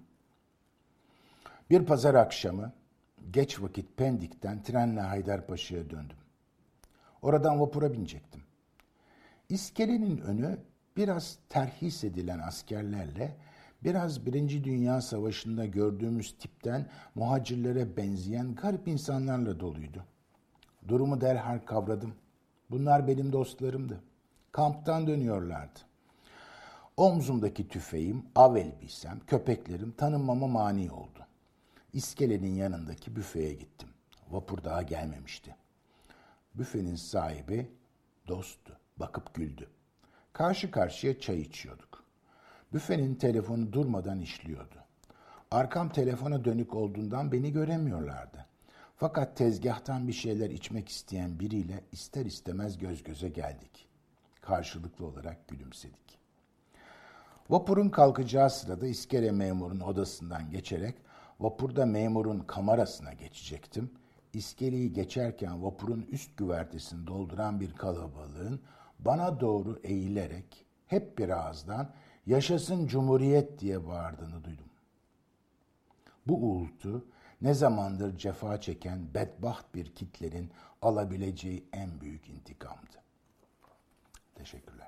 Bir pazar akşamı geç vakit Pendik'ten trenle Haydarpaşa'ya döndüm. Oradan vapura binecektim. İskelenin önü biraz terhis edilen askerlerle biraz Birinci Dünya Savaşı'nda gördüğümüz tipten muhacirlere benzeyen garip insanlarla doluydu. Durumu derhal kavradım. Bunlar benim dostlarımdı. Kamptan dönüyorlardı. Omzumdaki tüfeğim, av elbisem, köpeklerim tanınmama mani oldu. İskelenin yanındaki büfeye gittim. Vapur daha gelmemişti. Büfenin sahibi dosttu. Bakıp güldü. Karşı karşıya çay içiyorduk. Büfenin telefonu durmadan işliyordu. Arkam telefona dönük olduğundan beni göremiyorlardı. Fakat tezgahtan bir şeyler içmek isteyen biriyle ister istemez göz göze geldik. Karşılıklı olarak gülümsedik. Vapurun kalkacağı sırada iskele memurun odasından geçerek vapurda memurun kamerasına geçecektim. İskeleyi geçerken vapurun üst güvertesini dolduran bir kalabalığın bana doğru eğilerek hep bir ağızdan yaşasın cumhuriyet diye bağırdığını duydum. Bu uğultu ne zamandır cefa çeken bedbaht bir kitlerin alabileceği en büyük intikamdı. Teşekkürler.